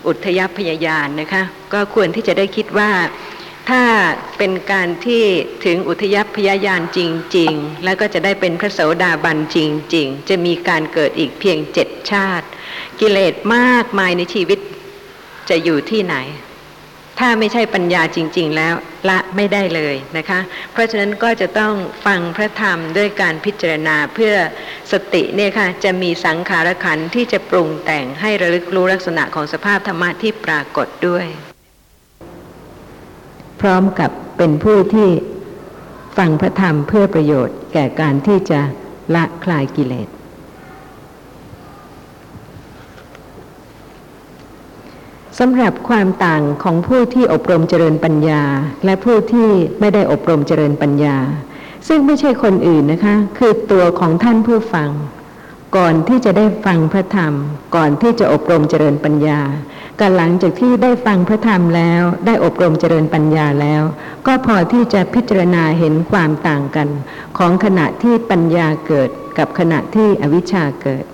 อุทยพยายานนะคะ ก็ควรที่จะได้คิดว่าถ้าเป็นการที่ถึงอุทยพยายานจริง ๆ แล้วก็จะได้เป็นพระโสดาบันจริง ๆ จะมีการเกิดอีกเพียงเจ็ดชาติ กิเลสมากมายในชีวิตจะอยู่ที่ไหน ถ้าไม่ใช่ปัญญาจริง ๆ แล้วละไม่ได้เลยนะคะ เพราะฉะนั้นก็จะต้องฟังพระธรรมด้วยการพิจารณาเพื่อสติเนี่ยค่ะจะมีสังขารขันที่จะปรุงแต่งให้ระลึกรู้ลักษณะของสภาพธรรมะที่ปรากฏด้วย พร้อมกับเป็นผู้ที่ฟังพระธรรมเพื่อประโยชน์แก่การที่จะละคลายกิเลส สำหรับความต่างของผู้ที่อบรมเจริญปัญญา และผู้ที่ไม่ได้อบรมเจริญปัญญา ซึ่งไม่ใช่คนอื่นนะคะ คือตัวของท่านผู้ฟัง ก่อนที่จะได้ฟังพระธรรม ก่อนที่จะอบรมเจริญปัญญากันหลังจากที่ได้ฟังพระธรรมแล้ว ได้อบรมเจริญปัญญาแล้ว ก็พอที่จะพิจารณาเห็นความต่างกัน ของขณะที่ปัญญาเกิดกับขณะที่อวิชชาเกิด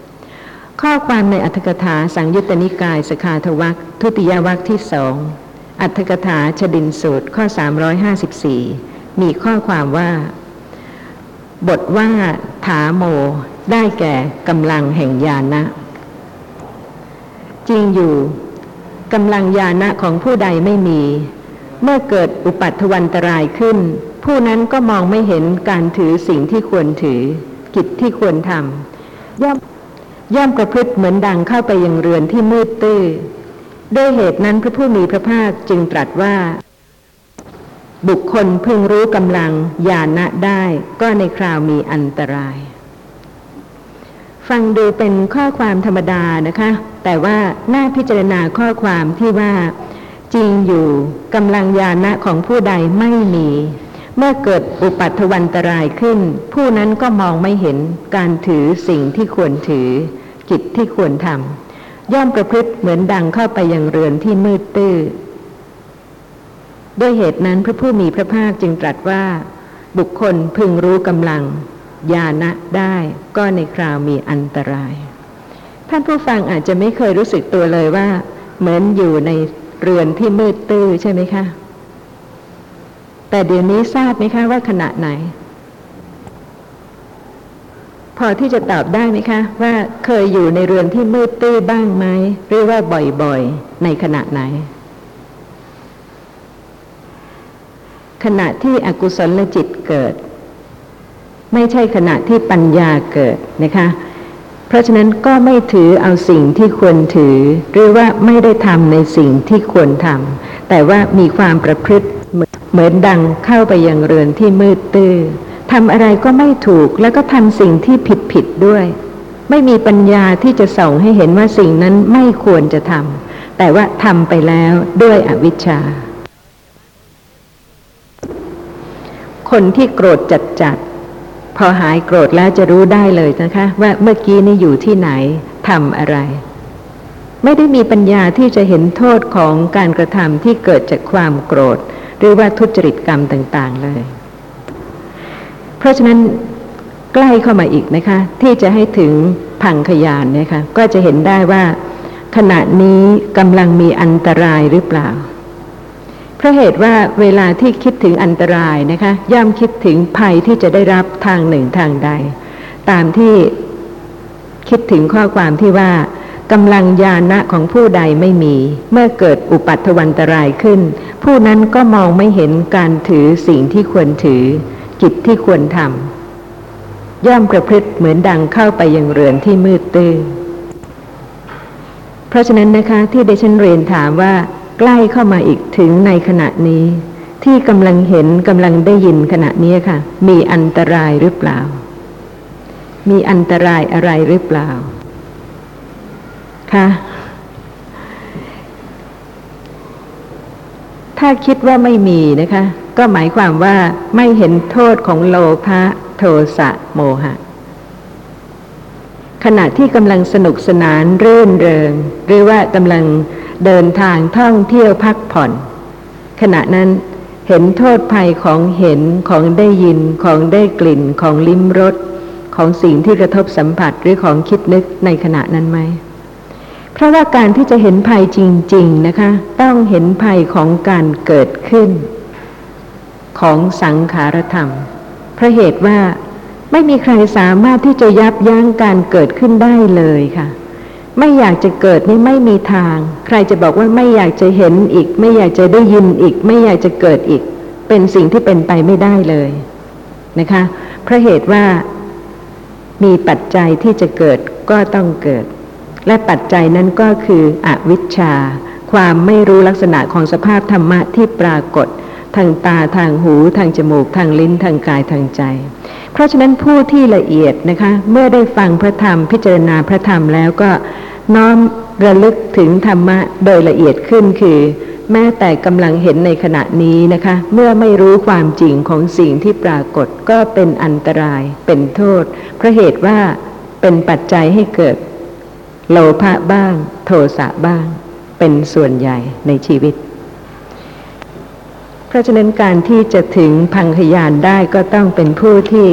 ข้อความในอัตถกถาสังยุตตนิกายสคาทวักทุติยวักที่สองอัตถกถาชดินสูตรข้อ 354 มีข้อความว่า บทว่าถาโมได้แก่กำลังแห่งญาณนะ จริงอยู่กำลังญาณะของผู้ใดไม่มี เมื่อเกิดอุปัตวันตรายขึ้น ผู้นั้นก็มองไม่เห็นการถือสิ่งที่ควรถือ กิจที่ควรทำย่อม ย่อมประพฤติเหมือนดังเข้าไปยังเรือนที่มืดตื้อด้วยเหตุนั้นพระผู้มีพระภาคจึงตรัสว่า บุคคลพึงรู้กำลังญาณะได้ก็ในคราวมีอันตราย ฟังดูเป็นข้อความธรรมดานะคะ แต่ว่าน่าพิจารณาข้อความที่ว่า จริงอยู่กำลังญาณะของผู้ใดไม่มี เมื่อเกิดอุปัตถวันตรายขึ้น ผู้นั้นก็มองไม่เห็นการถือสิ่งที่ควรถือ กิจที่ควรทำย่อมประพฤติเหมือนดังเข้าไปยังเรือนที่มืดตื้อด้วยเหตุนั้นพระผู้มีพระภาคจึงตรัสว่า บุคคลพึงรู้กำลัง ญาณะได้ก็ในคราวมีอันตราย ท่านผู้ฟังอาจจะไม่เคยรู้สึกตัวเลยว่า เหมือนอยู่ในเรือนที่มืดตื้อใช่ไหมคะ แต่เดี๋ยวนี้ทราบไหมคะว่าขณะไหน พอที่จะตอบได้ไหมคะ ว่าเคยอยู่ในเรือนที่มืดตื้อบ้างไหมหรือว่าบ่อยๆ ในขณะไหน ขณะที่อกุศลจิตเกิด ไม่ใช่ขณะที่ปัญญาเกิดนะคะ เพราะฉะนั้นก็ไม่ถือเอาสิ่งที่ควรถือ หรือว่าไม่ได้ทำในสิ่งที่ควรทำแต่ว่ามีความประพฤติเหมือนดังเข้าไปยังเรือนที่มืดตื้อำอะไรก็ไม่ถูกแล้วก็ทำสิ่งที่ผิดผิดด้วย ไม่มีปัญญาที่จะส่องให้เห็นว่าสิ่งนั้นไม่ควรจะทำแต่ว่าทำไปแล้วด้วยอวิชชา คนที่โกรธจัดจัดพอหายโกรธแล้วจะรู้ได้เลยนะคะ ว่าเมื่อกี้นี่อยู่ที่ไหนทำอะไร ไม่ได้มีปัญญาที่จะเห็นโทษของการกระทำที่เกิดจากความโกรธ หรือว่าทุจริตกรรมต่าง ๆ เลย เพราะฉะนั้นใกล้เข้ามาอีกนะคะ ที่จะให้ถึงพังขยานนี่ยค่ะก็จะเห็นได้ว่า ขณะนี้กำลังมีอันตรายหรือเปล่า เพราะเหตุว่าเวลาที่คิดถึงอันตรายนะคะย่อมคิดถึงภัยที่จะได้รับทางหนึ่งทางใด ตามที่คิดถึงข้อความที่ว่ากำลังยานะของผู้ใดไม่มี เมื่อเกิดอุปัตถวันตรายขึ้น ผู้นั้นก็มองไม่เห็นการถือสิ่งที่ควรถือ กิจที่ควรทำย่อมประพฤติเหมือนดังเข้าไปยังเรือนที่มืดตื้อเพราะฉะนั้นนะคะที่เดชันเรียนถามว่าใกล้เข้ามาอีกถึงในขณะนี้ ที่กำลังเห็นกำลังได้ยินขณะนี้ค่ะ มีอันตรายหรือเปล่า มีอันตรายอะไรหรือเปล่าคะถ้าคิดว่าไม่มีนะคะ ก็หมายความว่าไม่เห็นโทษของโลภะโทสะโมหะ ขณะที่กำลังสนุกสนานรื่นเริง หรือว่ากำลังเดินทางท่องเที่ยวพักผ่อน ขณะนั้นเห็นโทษภัยของเห็นของได้ยินของได้กลิ่นของลิ้มรสของสิ่งที่กระทบสัมผัสหรือของคิดนึกในขณะนั้นไหม เพราะว่าการที่จะเห็นภัยจริง ๆ นะคะ ต้องเห็นภัยของการเกิดขึ้น ของสังขารธรรมเพราะเหตุว่าไม่มีใครสามารถที่จะยับยั้งการเกิดขึ้นได้เลยค่ะ ไม่อยากจะเกิดนี่ไม่มีทาง ใครจะบอกว่าไม่อยากจะเห็นอีก ไม่อยากจะได้ยินอีก ไม่อยากจะเกิดอีก เป็นสิ่งที่เป็นไปไม่ได้เลยนะคะเพราะเหตุว่ามีปัจจัยที่จะเกิดก็ต้องเกิด และปัจจัยนั้นก็คืออวิชชา ความไม่รู้ลักษณะของสภาพธรรมะที่ปรากฏ ทางตาทางหู ทางจมูก ทางลิ้นทางกายทางใจ เพราะฉะนั้นผู้ที่ละเอียดนะคะเมื่อได้ฟังพระธรรมพิจารณาพระธรรมแล้วก็น้อมระลึกถึงธรรมะโดยละเอียดขึ้นคือ แม้แต่กำลังเห็นในขณะนี้นะคะ เมื่อไม่รู้ความจริงของสิ่งที่ปรากฏก็เป็นอันตรายเป็นโทษ เพราะเหตุว่าเป็นปัจจัยให้เกิด โลภะบ้าง โทสะบ้าง เป็นส่วนใหญ่ในชีวิต เพราะฉะนั้นการที่จะถึงพังคยานได้ก็ต้องเป็นผู้ที่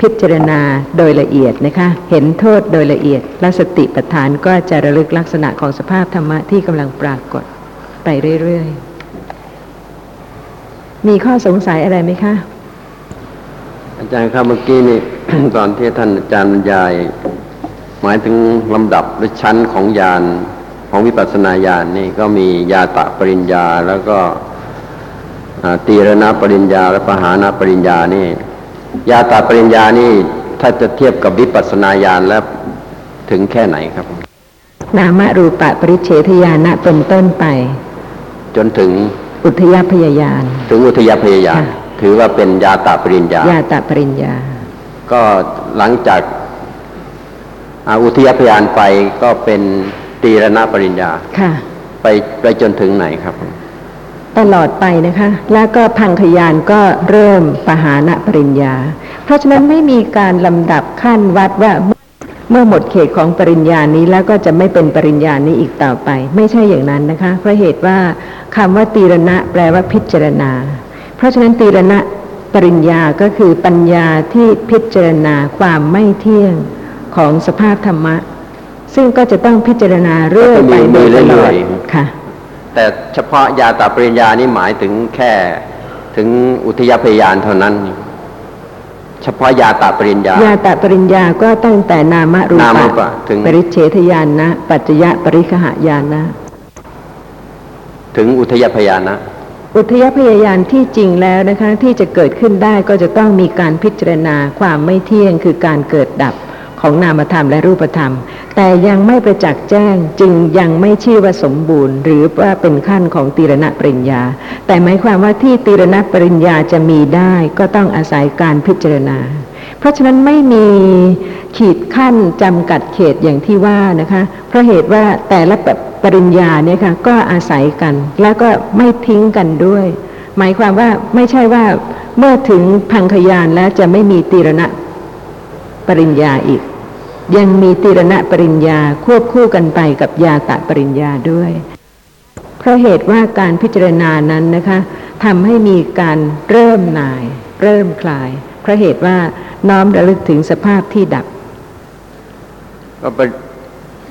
พิจารณาโดยละเอียดนะคะ เห็นโทษโดยละเอียด และสติปัฏฐานก็จะระลึกลักษณะของสภาพธรรมะที่กำลังปรากฏไปเรื่อยๆ มีข้อสงสัยอะไรไหมคะ
อาจารย์ครับเมื่อกี้นี่ ตอนที่ท่านอาจารย์บรรยาย หมายถึงลำดับหรือชั้นของญาณของวิปัสสนาญาณนี่ก็มียาตะปริญญาแล้วก็ ตีรณปริญญาและปหานาปริญญานี่ยาตะปริญญานี่ถ้าจะเทียบกับวิปัสสนาญาณแล้วถึงแค่ไหนครับ
นามรูปะปริเฉทญาณะเป็นต้นไป
จนถึง
อุทยพยายาน
ถึงอุทยพยายาน
ค่ะ
ถือว่าเป็นยาตะปริญญา
ยาตะปริญญา
ก็หลังจากอาอุทยพยานไปก็เป็นตีรณปริญญา
ค่ะ
ไปไปจนถึงไหนครับ
ตลอดไปนะคะ แล้วก็พังคยานก็เริ่มปหานะปริญญา เพราะฉะนั้นไม่มีการลำดับขั้นวัดว่าเมื่อหมดเขตของปริญญานี้แล้วก็จะไม่เป็นปริญญานี้อีกต่อไป ไม่ใช่อย่างนั้นนะคะ เพราะเหตุว่าคำว่าตีรณะแปลว่าพิจารณา เพราะฉะนั้นตีรณะปริญญาก็คือปัญญาที่พิจารณาความไม่เที่ยงของสภาพธรรมะ ซึ่งก็จะต้องพิจารณาเรื่อยไปโดยตลอดค่ะ
แต่เฉพาะยาตะปริญญานี่หมายถึงแค่ถึงอุทยพยานเท่านั้น
ค
เฉพาะยาตาปริญญา
ยาตะปริญญาก็ตั้งแต่นามรู
นามรู
ปะ
ปะถึง
ปริเฉทญาณนะ ปัจจยปริคหายานนะ
ถึงอุทยพยานะ
อุทยพยายานที่จริงแล้วนะคะที่จะเกิดขึ้นได้ก็จะต้องมีการพิจารณาความไม่เที่ยงคือการเกิดดับ ของนามธรรมและรูปธรรม แต่ยังไม่ประจักษ์แจ้งจึงยังไม่ชื่อว่าสมบูรณ์ หรือว่าเป็นขั้นของตีรณปริญญา แต่หมายความว่าที่ตีรณปริญญาจะมีได้ก็ต้องอาศัยการพิจารณา เพราะฉะนั้นไม่มีขีดขั้นจำกัดเขตอย่างที่ว่านะคะเพราะเหตุว่าแต่ละปริญญาเนี่ยค่ะก็อาศัยกัน แล้วก็ไม่ทิ้งกันด้วย หมายความว่าไม่ใช่ว่าเมื่อถึงพังคยานแล้วจะไม่มีตีรณะปริญญาอีก ยังมีตีรณะปริญญาควบคู่กันไปกับยาตะปริญญาด้วย เพราะเหตุว่าการพิจารณานั้นนะคะทำให้มีการเริ่มนาย เริ่มคลาย เพราะเหตุว่าน้อมระลึกถึงสภาพที่ดับ
ก็เป็น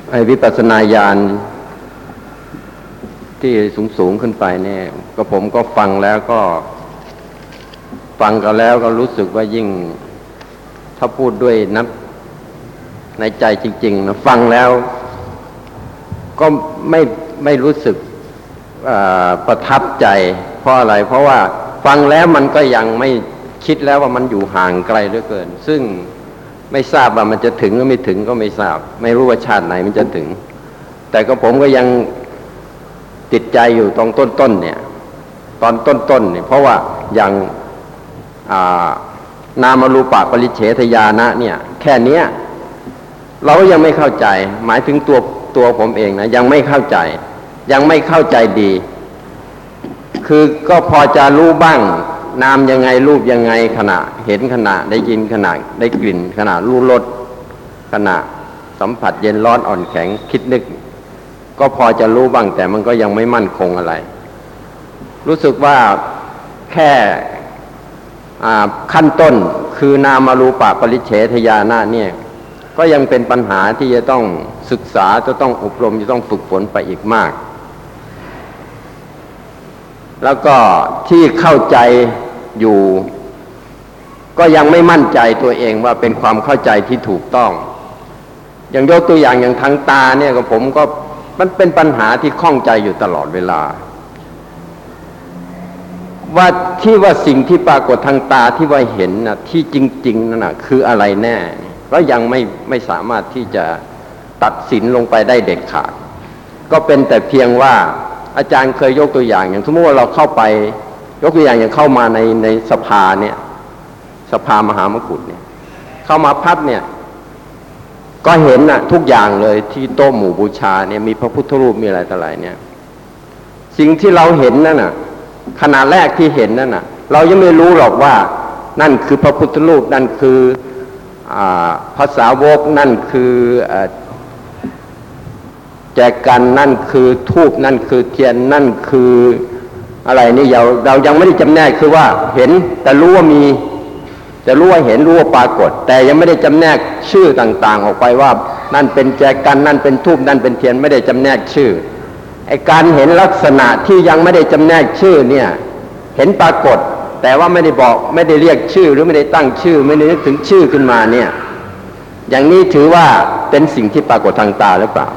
ไอวิปัสสนาญาณที่สูงสูงขึ้นไปเนี่ย ก็ผมก็ฟังแล้วก็ ฟังกันแล้วก็รู้สึกว่ายิ่ง ถ้าพูดด้วยนับ ในใจจริงๆนะฟังแล้ว ก็ไม่ไม่รู้สึกประทับใจ เพราะอะไร เพราะว่าฟังแล้วมันก็ยังไม่คิดแล้วว่ามันอยู่ห่างไกลเหลือเกิน ซึ่งไม่ทราบว่ามันจะถึงหรือไม่ถึงก็ไม่ทราบ ไม่รู้ว่าชาติไหนมันจะถึง แต่ก็ผมก็ยังติดใจอยู่ตรงต้นๆเนี่ย ตอนต้นๆเนี่ยเพราะว่าอย่างานามรูปะปริเฉทญานะเนี่ย แค่เนี้ย เราก็ยังไม่เข้าใจ หมายถึงตัวตัวผมเองนะยังไม่เข้าใจ ยังไม่เข้าใจดี คือก็พอจะรู้บ้าง นามยังไงรูปยังไงขณะ เห็นขณะได้ยินขณะได้กลิ่นขณะรู้รสขณะสัมผัสเย็นร้อนอ่อนแข็งคิดนึก ก็พอจะรู้บ้างแต่มันก็ยังไม่มั่นคงอะไร รู้สึกว่าแค่ขั้นต้นคือนามารูปะปริเฉทญาณะเนี่ย ก็ยังเป็นปัญหาที่จะต้องศึกษาจะต้องอบรมจะต้องฝึกฝนไปอีกมาก แล้วก็ที่เข้าใจอยู่ ก็ยังไม่มั่นใจตัวเองว่าเป็นความเข้าใจที่ถูกต้อง อย่างยกตัวอย่างอย่างทางตาเนี่ยก็ผมก็มันเป็นปัญหาที่ข้องใจอยู่ตลอดเวลา ว่าที่ว่าสิ่งที่ปรากฏทางตาที่ว่าเห็นนะที่จริง ๆนั่นนะคืออะไรแน่ ก็ยังไม่ไม่สามารถที่จะตัดสินลงไปได้เด็ดขาด ก็เป็นแต่เพียงว่าอาจารย์เคยยกตัวอย่างอย่างสมมติว่าเราเข้าไป ยกตัวอย่างอย่างเข้ามาในในสภาเนี่ย สภามหามกุฏเนี่ย เข้ามาพัดเนี่ย ก็เห็นนะทุกอย่างเลยที่โต๊ะหมู่บูชาเนี่ยมีพระพุทธรูปมีอะไรต่ออะไรเนี่ย สิ่งที่เราเห็นนั่นน่ะขณะแรกที่เห็นนั่นน่ะ เรายังไม่รู้หรอกว่านั่นคือพระพุทธรูปนั่นคือ ภาษาวกนั่นคือแจกันนั่นคือทูบนั่นคือเทียนนั่นคืออะไรนี่เราเรายังไม่ได้จำแนกคือว่าเห็นแต่รู้ว่ามีจะรู้ว่าเห็นรู้ว่าปรากฏ แต่ยังไม่ได้จำแนกชื่อต่าง ๆ ออกไปว่า นั่นเป็นแจกันนั่นเป็นทูบนั่นเป็นเทียนไม่ได้จำแนกชื่อไอการเห็นลักษณะที่ยังไม่ได้จำแนกชื่อเนี่ยเห็นปรากฏ แต่ว่าไม่ได้บอกไม่ได้เรียกชื่อหรือไม่ได้ตั้งชื่อ ไม่ได้นึกถึงชื่อขึ้นมาเนี่ย อย่างนี้ถือว่าเป็นสิ่งที่ปรากฏทางตาหรือเปล่า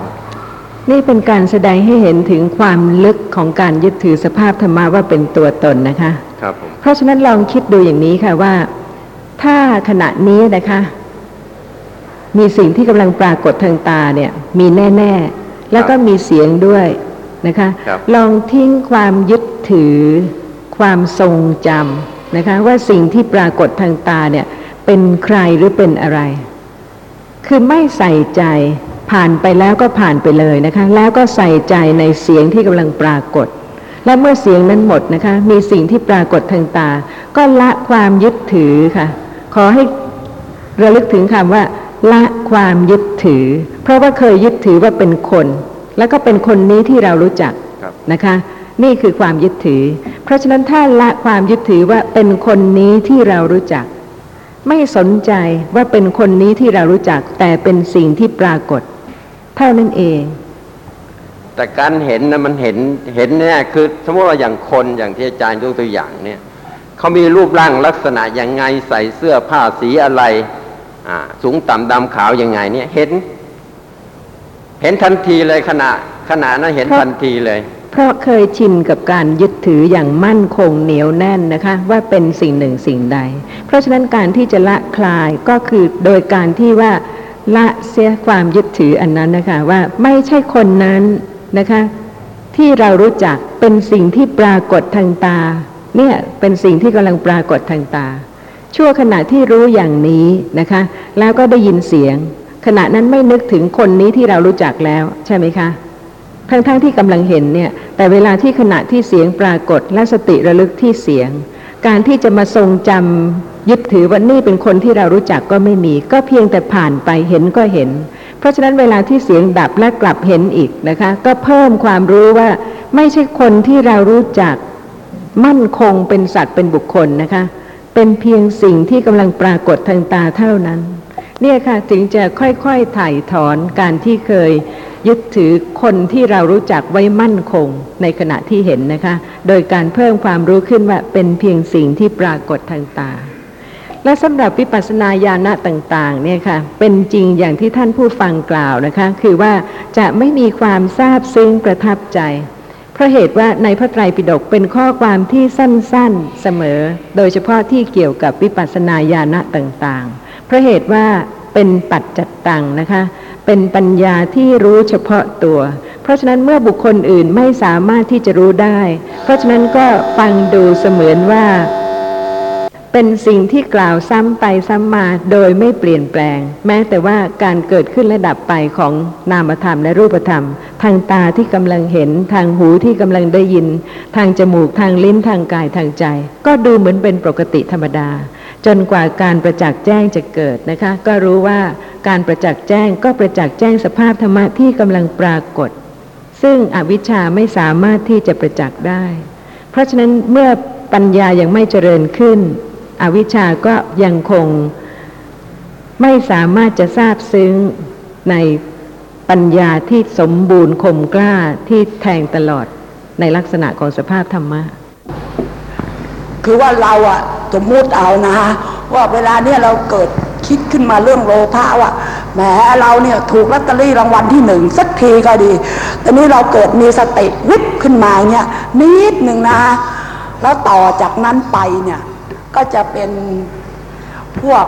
นี่เป็นการแสดงให้เห็นถึงความลึกของการยึดถือสภาพธรรมะว่าเป็นตัวตนนะคะ
ครับผม
เพราะฉะนั้นลองคิดดูอย่างนี้ค่ะว่า ถ้าขณะนี้นะคะ มีสิ่งที่กำลังปรากฏทางตาเนี่ย มีแน่ ๆ แล้วก็มีเสียงด้วยนะคะ
ครับ
ลองทิ้งความยึดถือ ความทรงจำนะคะว่าสิ่งที่ปรากฏทางตาเนี่ยเป็นใครหรือเป็นอะไร คือไม่ใส่ใจผ่านไปแล้วก็ผ่านไปเลยนะคะแล้วก็ใส่ใจในเสียงที่กำลังปรากฏ และเมื่อเสียงนั้นหมดนะคะมีสิ่งที่ปรากฏทางตา ก็ละความยึดถือค่ะ ขอให้ระลึกถึงคำว่า ละความยึดถือ เพราะว่าเคยยึดถือว่าเป็นคน แล้วก็เป็นคนนี้ที่เรารู้จักนะคะ นี่คือความยึดถือ เพราะฉะนั้นถ้าละความยึดถือว่าเป็นคนนี้ที่เรารู้จัก ไม่สนใจว่าเป็นคนนี้ที่เรารู้จัก แต่เป็นสิ่งที่ปรากฏ เท่านั้นเอง
แต่การเห็นนะมันเห็นเห็นเนี่ยคือสมมติว่าอย่างคนอย่างที่อาจารย์ยกตัวอย่างเนี่ยเขามีรูปร่างลักษณะยังไงใส่เสื้อผ้าสีอะไรอ่าสูงต่ำดำขาวยังไงเนี่ยเห็น เห็นทันทีเลยขณะขณะนั้นเห็นทันทีเลย
เพราะเคยชินกับการยึดถืออย่างมั่นคงเหนียวแน่นนะคะ ว่าเป็นสิ่งหนึ่งสิ่งใด เพราะฉะนั้นการที่จะละคลายก็คือโดยการที่ว่าละเสียความยึดถืออันนั้นนะคะว่าไม่ใช่คนนั้นนะคะที่เรารู้จักเป็นสิ่งที่ปรากฏทางตาเนี่ยเป็นสิ่งที่กำลังปรากฏทางตา ชั่วขณะที่รู้อย่างนี้นะคะ แล้วก็ได้ยินเสียง ขณะนั้นไม่นึกถึงคนนี้ที่เรารู้จักแล้วใช่ไหมคะ ทั้งๆทที่กำลังเห็นเนี่ยแต่เวลาที่ขณะที่เสียงปรากฏและสติระลึกที่เสียง การที่จะมาทรงจำยึดถือว่านี่เป็นคนที่เรารู้จักก็ไม่มี ก็เพียงแต่ผ่านไปเห็นก็เห็น เพราะฉะนั้นเวลาที่เสียงดับและกลับเห็นอีกนะคะ ก็เพิ่มความรู้ว่าไม่ใช่คนที่เรารู้จักมั่นคงเป็นสัตว์เป็นบุคคลนะคะ เป็นเพียงสิ่งที่กำลังปรากฏทางตาเท่านั้น เนี่ยค่ะถึงจะค่อยๆถ่ายถอนการที่เคย ยึดถือคนที่เรารู้จักไว้มั่นคงในขณะที่เห็นนะคะ โดยการเพิ่มความรู้ขึ้นว่าเป็นเพียงสิ่งที่ปรากฏทางตา และสำหรับวิปัสสนาญาณะต่างๆเนี่ยค่ะเป็นจริงอย่างที่ท่านผู้ฟังกล่าวนะคะ คือว่าจะไม่มีความซาบซึ้งประทับใจเพราะเหตุว่าในพระไตรปิฎกเป็นข้อความที่สั้นๆเสมอ โดยเฉพาะที่เกี่ยวกับวิปัสสนาญาณะต่างๆ เพราะเหตุว่าเป็นปัจจัตตังนะคะ เป็นปัญญาที่รู้เฉพาะตัว เพราะฉะนั้นเมื่อบุคคลอื่นไม่สามารถที่จะรู้ได้ เพราะฉะนั้นก็ฟังดูเสมือนว่า เป็นสิ่งที่กล่าวซ้ำไปซ้ำมาโดยไม่เปลี่ยนแปลง แม้แต่ว่าการเกิดขึ้นและดับไปของนามธรรมและรูปธรรม ทางตาที่กำลังเห็นทางหูที่กำลังได้ยิน ทางจมูกทางลิ้นทางกายทางใจ ก็ดูเหมือนเป็นปกติธรรมดา จนกว่าการประจักษ์แจ้งจะเกิดนะคะ ก็รู้ว่า การประจักษ์แจ้งก็ประจักษ์แจ้งสภาพธรรมะที่กำลังปรากฏ ซึ่งอวิชชาไม่สามารถที่จะประจักษ์ได้ เพราะฉะนั้นเมื่อปัญญายังไม่เจริญขึ้น อวิชชาก็ยังคงไม่สามารถจะทราบซึ้งในปัญญาที่สมบูรณ์คมกล้าที่แทงตลอดในลักษณะของสภาพธรรมะ
คือว่าเราอะสมมุติเอานะว่าเวลาเนี่ยเราเกิด คิดขึ้นมาเรื่องโลภะว่าแหมเราเนี่ยถูกลอตเตอรี่รางวัลที่หนึ่งสักทีก็ดีแต่นี้เราเกิดมีสติวิบขึ้นมาเนี่ยนิดหนึ่งนะ แล้วต่อจากนั้นไปเนี่ยก็จะเป็นพวก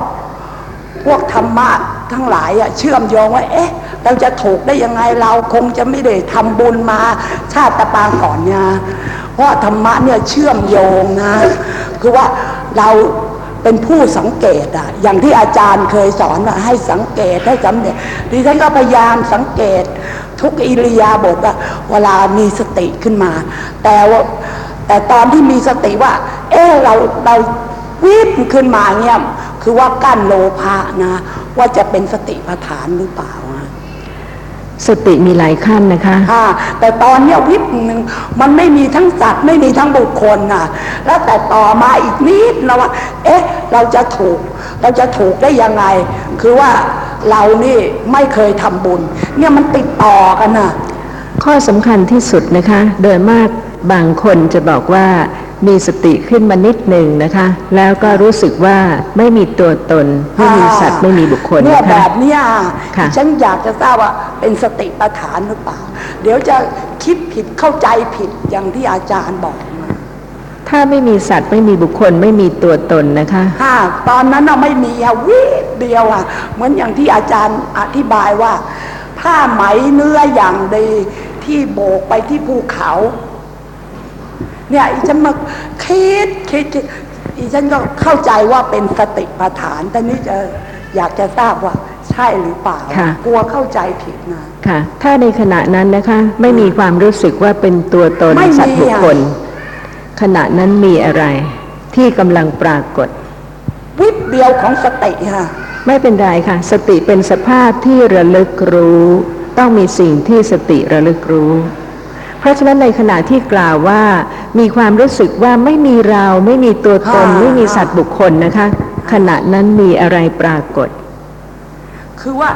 พวกธรรมะทั้งหลายอะเชื่อมโยงว่า เอ๊ะ เราจะถูกได้ยังไงเราคงจะไม่ได้ทำบุญมาชาติปางก่อนเนี่ยเพราะธรรมะเนี่ยเชื่อมโยงนะ คือว่าเรา เป็นผู้สังเกตอะอย่างที่อาจารย์เคยสอนว่าให้สังเกตให้สำเร็จดิฉันก็พยายามสังเกตทุกอิริยาบถว่าเวลามีสติขึ้นมา แต่ว่าแต่ตอนที่มีสติว่า เออเราเราวิบขึ้นมาเนี่ยคือว่ากั้นโลภะนะ ว่าจะเป็นสติปัฏฐานหรือเปล่า
สติมีหลายขั้นนะคะ
อ่าแต่ตอนเนี้ยวิบหนึ่งมันไม่มีทั้งสัตว์ไม่มีทั้งบุคคลน่ะ แล้วแต่ต่อมาอีกนิดนะว่า เอ๊ะ เราจะถูก เราจะถูกได้ยังไง คือว่าเรานี่ไม่เคยทำบุญ เนี่ยมันติดต่อกันน่ะ
ข้อสำคัญที่สุดนะคะ โดยมากบางคนจะบอกว่า มีสติขึ้นมานิดหนึ่งนะคะ แล้วก็รู้สึกว่าไม่มีตัวตน ไม่มีสัตว์ไม่มีบุคคล
เนี่ย
นะ
แบ
คะ
บเนี้ย
ค่ะ
ฉันอยากจะทราบว่าเป็นสติปัฏฐานหรือเปล่า เดี๋ยวจะคิดผิดเข้าใจผิดอย่างที่อาจารย์บอกมา
ถ้าไม่มีสัตว์ไม่มีบุคคลไม่มีตัวตนนะคะ
ค่ะตอนนั้นน่ะไม่มีอะวิบเดียวอะเหมือนอย่างที่อาจารย์อธิบายว่า ผ้าไหมเนื้ออย่างดีที่โบกไปที่ภูเขา เนี่ยอีฉันมาคิดคิดคิดอีฉันก็เข้าใจว่าเป็นสติปัฏฐานแต่นี่จะอยากจะทราบว่าใช่หรือเปล่า
ค่ะ
กลัวเข้าใจผิดนะ
ค่ะ ถ้าในขณะนั้นนะคะ ไม่มีความรู้สึกว่าเป็นตัวตน
ไม่มี
สัตว์บุคคล
อ่
ขณะนั้นมีอะไร ที่กำลังปรากฏ
วิบเดียวของสติค่ะ
ไม่เป็นไรค่ะ สติเป็นสภาพที่ระลึกรู้ ต้องมีสิ่งที่สติระลึกรู้เพ ราะฉะนั้นในขณะที่กล่าวว่า มีความรู้สึกว่าไม่มีเราไม่มีตัวตน
อ่า
ไม่มีสัตว์บุคคลนะคะ ขณะนั้นมีอะไรปรากฏ
คือว่า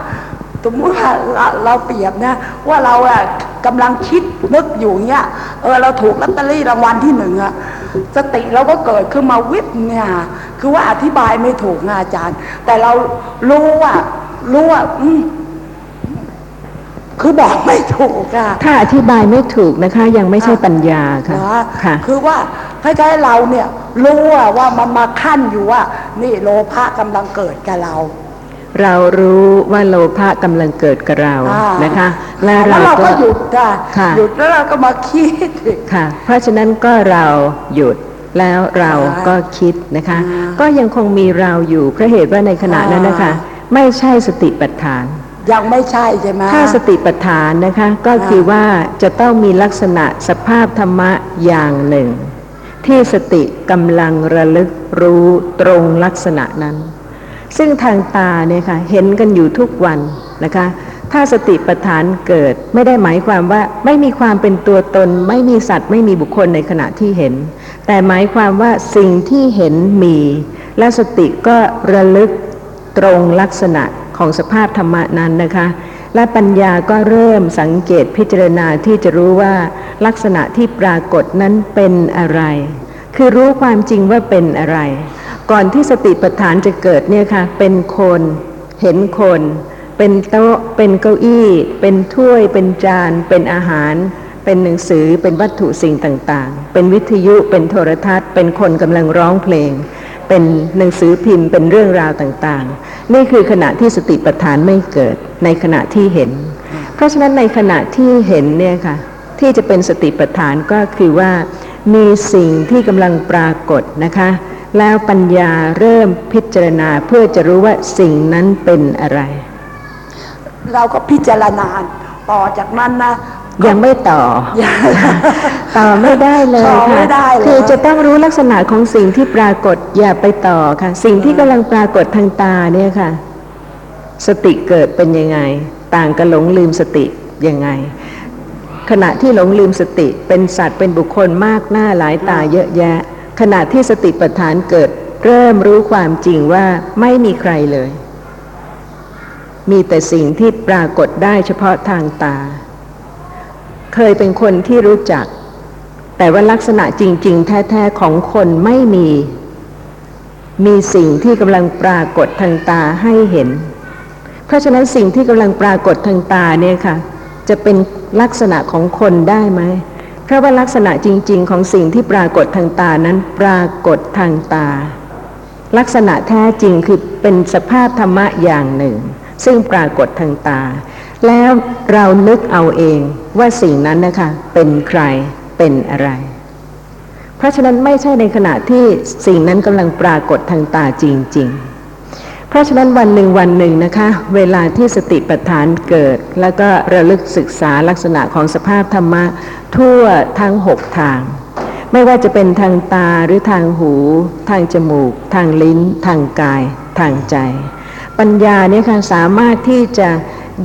สมมติว่าเราเราเปรียบนะ ว่าเราอะกำลังคิดนึกอยู่เนี้ยเออเราถูกลอตเตอรี่รางวัลที่หนึ่งอะสติเราก็เกิดขึ้นมาวิบเนี่ยคือว่าอธิบายไม่ถูกนะอาจารย์ แต่เรารู้ว่ารู้ว่าอืม คือบอกไม่ถูกอะ
ถ้าอธิบายไม่ถูกนะคะ ยังไม่ใช่ปัญญาค่ะ
นะ
ค่ะ
คือว่าคล้ายๆเราเนี่ยรู้อะว่ามันมาขั้นอยู่ว่า นี่โลภะกำลังเกิดกับเรา
เรารู้ว่าโลภะกำลังเกิดกับเรา
อ่า
นะคะและ
แล้ว
เรา
เรา
ก็
ก็หยุดอะ
ค่ะ
หยุดแล้วเราก็มาคิด
ค่ะ เพราะฉะนั้นก็เราหยุดแล้วเราก็คิดนะคะ
อ่า
ก็ยังคงมีเราอยู่เพราะเหตุว่าในขณะนั้นนะคะ
อ่
ไม่ใช่สติปัฏฐาน
ยังไม่ใช่ใช่ไหม
ถ้าสติปัฏฐานนะคะ ก็คือว่าจะต้องมีลักษณะสภาพธรรมะอย่างหนึ่ง ที่สติกำลังระลึกรู้ตรงลักษณะนั้น ซึ่งทางตาเนี่ยค่ะเห็นกันอยู่ทุกวันนะคะ ถ้าสติปัฏฐานเกิดไม่ได้หมายความว่าไม่มีความเป็นตัวตน ไม่มีสัตว์ ไม่มีบุคคลในขณะที่เห็น แต่หมายความว่าสิ่งที่เห็นมี และสติก็ระลึกตรงลักษณะ ของสภาพธรรมะนั้นนะคะ และปัญญาก็เริ่มสังเกตพิจารณาที่จะรู้ว่าลักษณะที่ปรากฏนั้นเป็นอะไร คือรู้ความจริงว่าเป็นอะไร ก่อนที่สติปัฏฐานจะเกิดเนี่ยค่ะเป็นคน เห็นคน เป็นโต๊ะ เป็นเก้าอี้ เป็นถ้วย เป็นจาน เป็นอาหารเป็นหนังสือเป็นวัตถุสิ่งต่างๆ เป็นวิทยุเป็นโทรทัศน์ เป็นคนกำลังร้องเพลง เป็นหนังสือพิมพ์เป็นเรื่องราวต่างๆ นี่คือขณะที่สติปัฏฐานไม่เกิดในขณะที่เห็น เพราะฉะนั้นในขณะที่เห็นเนี่ยค่ะที่จะเป็นสติปัฏฐานก็คือว่ามีสิ่งที่กำลังปรากฏนะคะ แล้วปัญญาเริ่มพิจารณาเพื่อจะรู้ว่าสิ่งนั้นเป็นอะไร
เราก็พิจารณาต่อจากนั้นนะ
ยังไม่ต่อ
ยัง
ต่อไม่ได้เลย
ต่อไม่
ค่ะ
ได้เลย
คือจะต้องรู้ลักษณะของสิ่งที่ปรากฏอย่าไปต่อค่ะ สิ่งที่กำลังปรากฏทางตาเนี่ยค่ะ สติเกิดเป็นยังไง ต่างกับหลงลืมสติยังไง ขณะที่หลงลืมสติเป็นสัตว์เป็นบุคคลมากหน้าหลายตาเยอะแยะ ขณะที่สติปัฏฐานเกิด เริ่มรู้ความจริงว่าไม่มีใครเลย มีแต่สิ่งที่ปรากฏได้เฉพาะทางตา เคยเป็นคนที่รู้จัก แต่ว่าลักษณะจริง ๆ แท้ๆของคนไม่มี มีสิ่งที่กำลังปรากฏทางตาให้เห็น เพราะฉะนั้นสิ่งที่กำลังปรากฏทางตาเนี่ยค่ะ จะเป็นลักษณะของคนได้ไหมเพราะว่าลักษณะจริง ๆ ของสิ่งที่ปรากฏทางตานั้นปรากฏทางตา ลักษณะแท้จริงคือเป็นสภาพธรรมะอย่างหนึ่ง ซึ่งปรากฏทางตา แล้วเรานึกเอาเองว่าสิ่งนั้นนะคะเป็นใครเป็นอะไร เพราะฉะนั้นไม่ใช่ในขณะที่สิ่งนั้นกำลังปรากฏทางตาจริง ๆ เพราะฉะนั้นวันหนึ่งวันหนึ่งนะคะ เวลาที่สติปัฏฐานเกิด แล้วก็ระลึกศึกษาลักษณะของสภาพธรรมะทั่วทั้งหกทาง ไม่ว่าจะเป็นทางตาหรือทางหู ทางจมูก ทางลิ้น ทางกาย ทางใจ ปัญญาเนี่ยค่ะสามารถที่จะ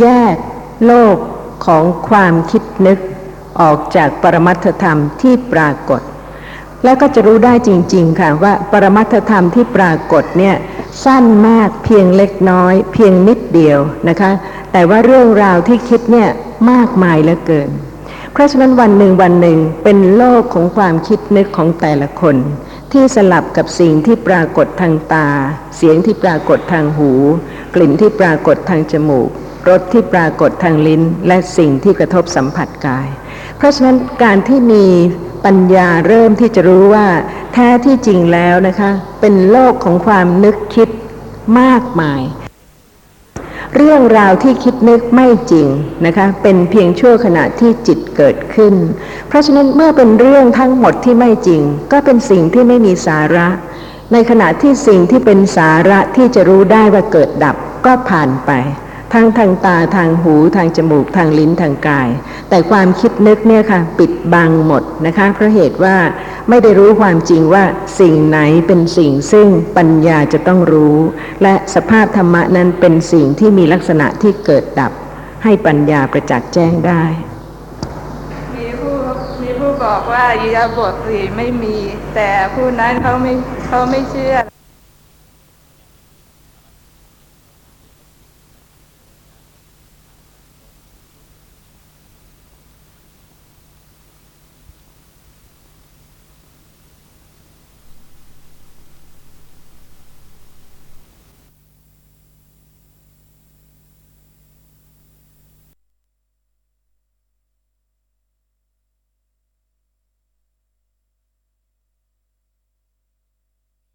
แยกโลกของความคิดนึกออกจากปรมัตถธรรมที่ปรากฏ แล้วก็จะรู้ได้จริง ๆ ค่ะว่าปรมัตถธรรมที่ปรากฏเนี่ยสั้นมากเพียงเล็กน้อย เพียงนิดเดียวนะคะ แต่ว่าเรื่องราวที่คิดเนี่ยมากมายเหลือเกิน เพราะฉะนั้นวันหนึ่งวันหนึ่งเป็นโลกของความคิดนึกของแต่ละคน ที่สลับกับสิ่งที่ปรากฏทางตา เสียงที่ปรากฏทางหู กลิ่นที่ปรากฏทางจมูก รสที่ปรากฏทางลิ้นและสิ่งที่กระทบสัมผัสกาย เพราะฉะนั้นการที่มีปัญญาเริ่มที่จะรู้ว่า แท้ที่จริงแล้วนะคะ เป็นโลกของความนึกคิดมากมาย เรื่องราวที่คิดนึกไม่จริงนะคะ เป็นเพียงชั่วขณะที่จิตเกิดขึ้น เพราะฉะนั้นเมื่อเป็นเรื่องทั้งหมดที่ไม่จริง ก็เป็นสิ่งที่ไม่มีสาระ ในขณะที่สิ่งที่เป็นสาระที่จะรู้ได้ว่าเกิดดับก็ผ่านไป ทั้งทางตาทางหูทางจมูกทางลิ้นทางกาย แต่ความคิดนึกเนี่ยค่ะปิดบังหมดนะคะเพราะเหตุว่าไม่ได้รู้ความจริงว่าสิ่งไหนเป็นสิ่งซึ่งปัญญาจะต้องรู้ และสภาพธรรมะนั้นเป็นสิ่งที่มีลักษณะที่เกิดดับ ให้ปัญญาประจักษ์แจ้งได้
มีผู้มีผู้บอกว่าอิยาบทสี่ไม่มี แต่ผู้นั้นเขาไม่เขาไม่เชื่อ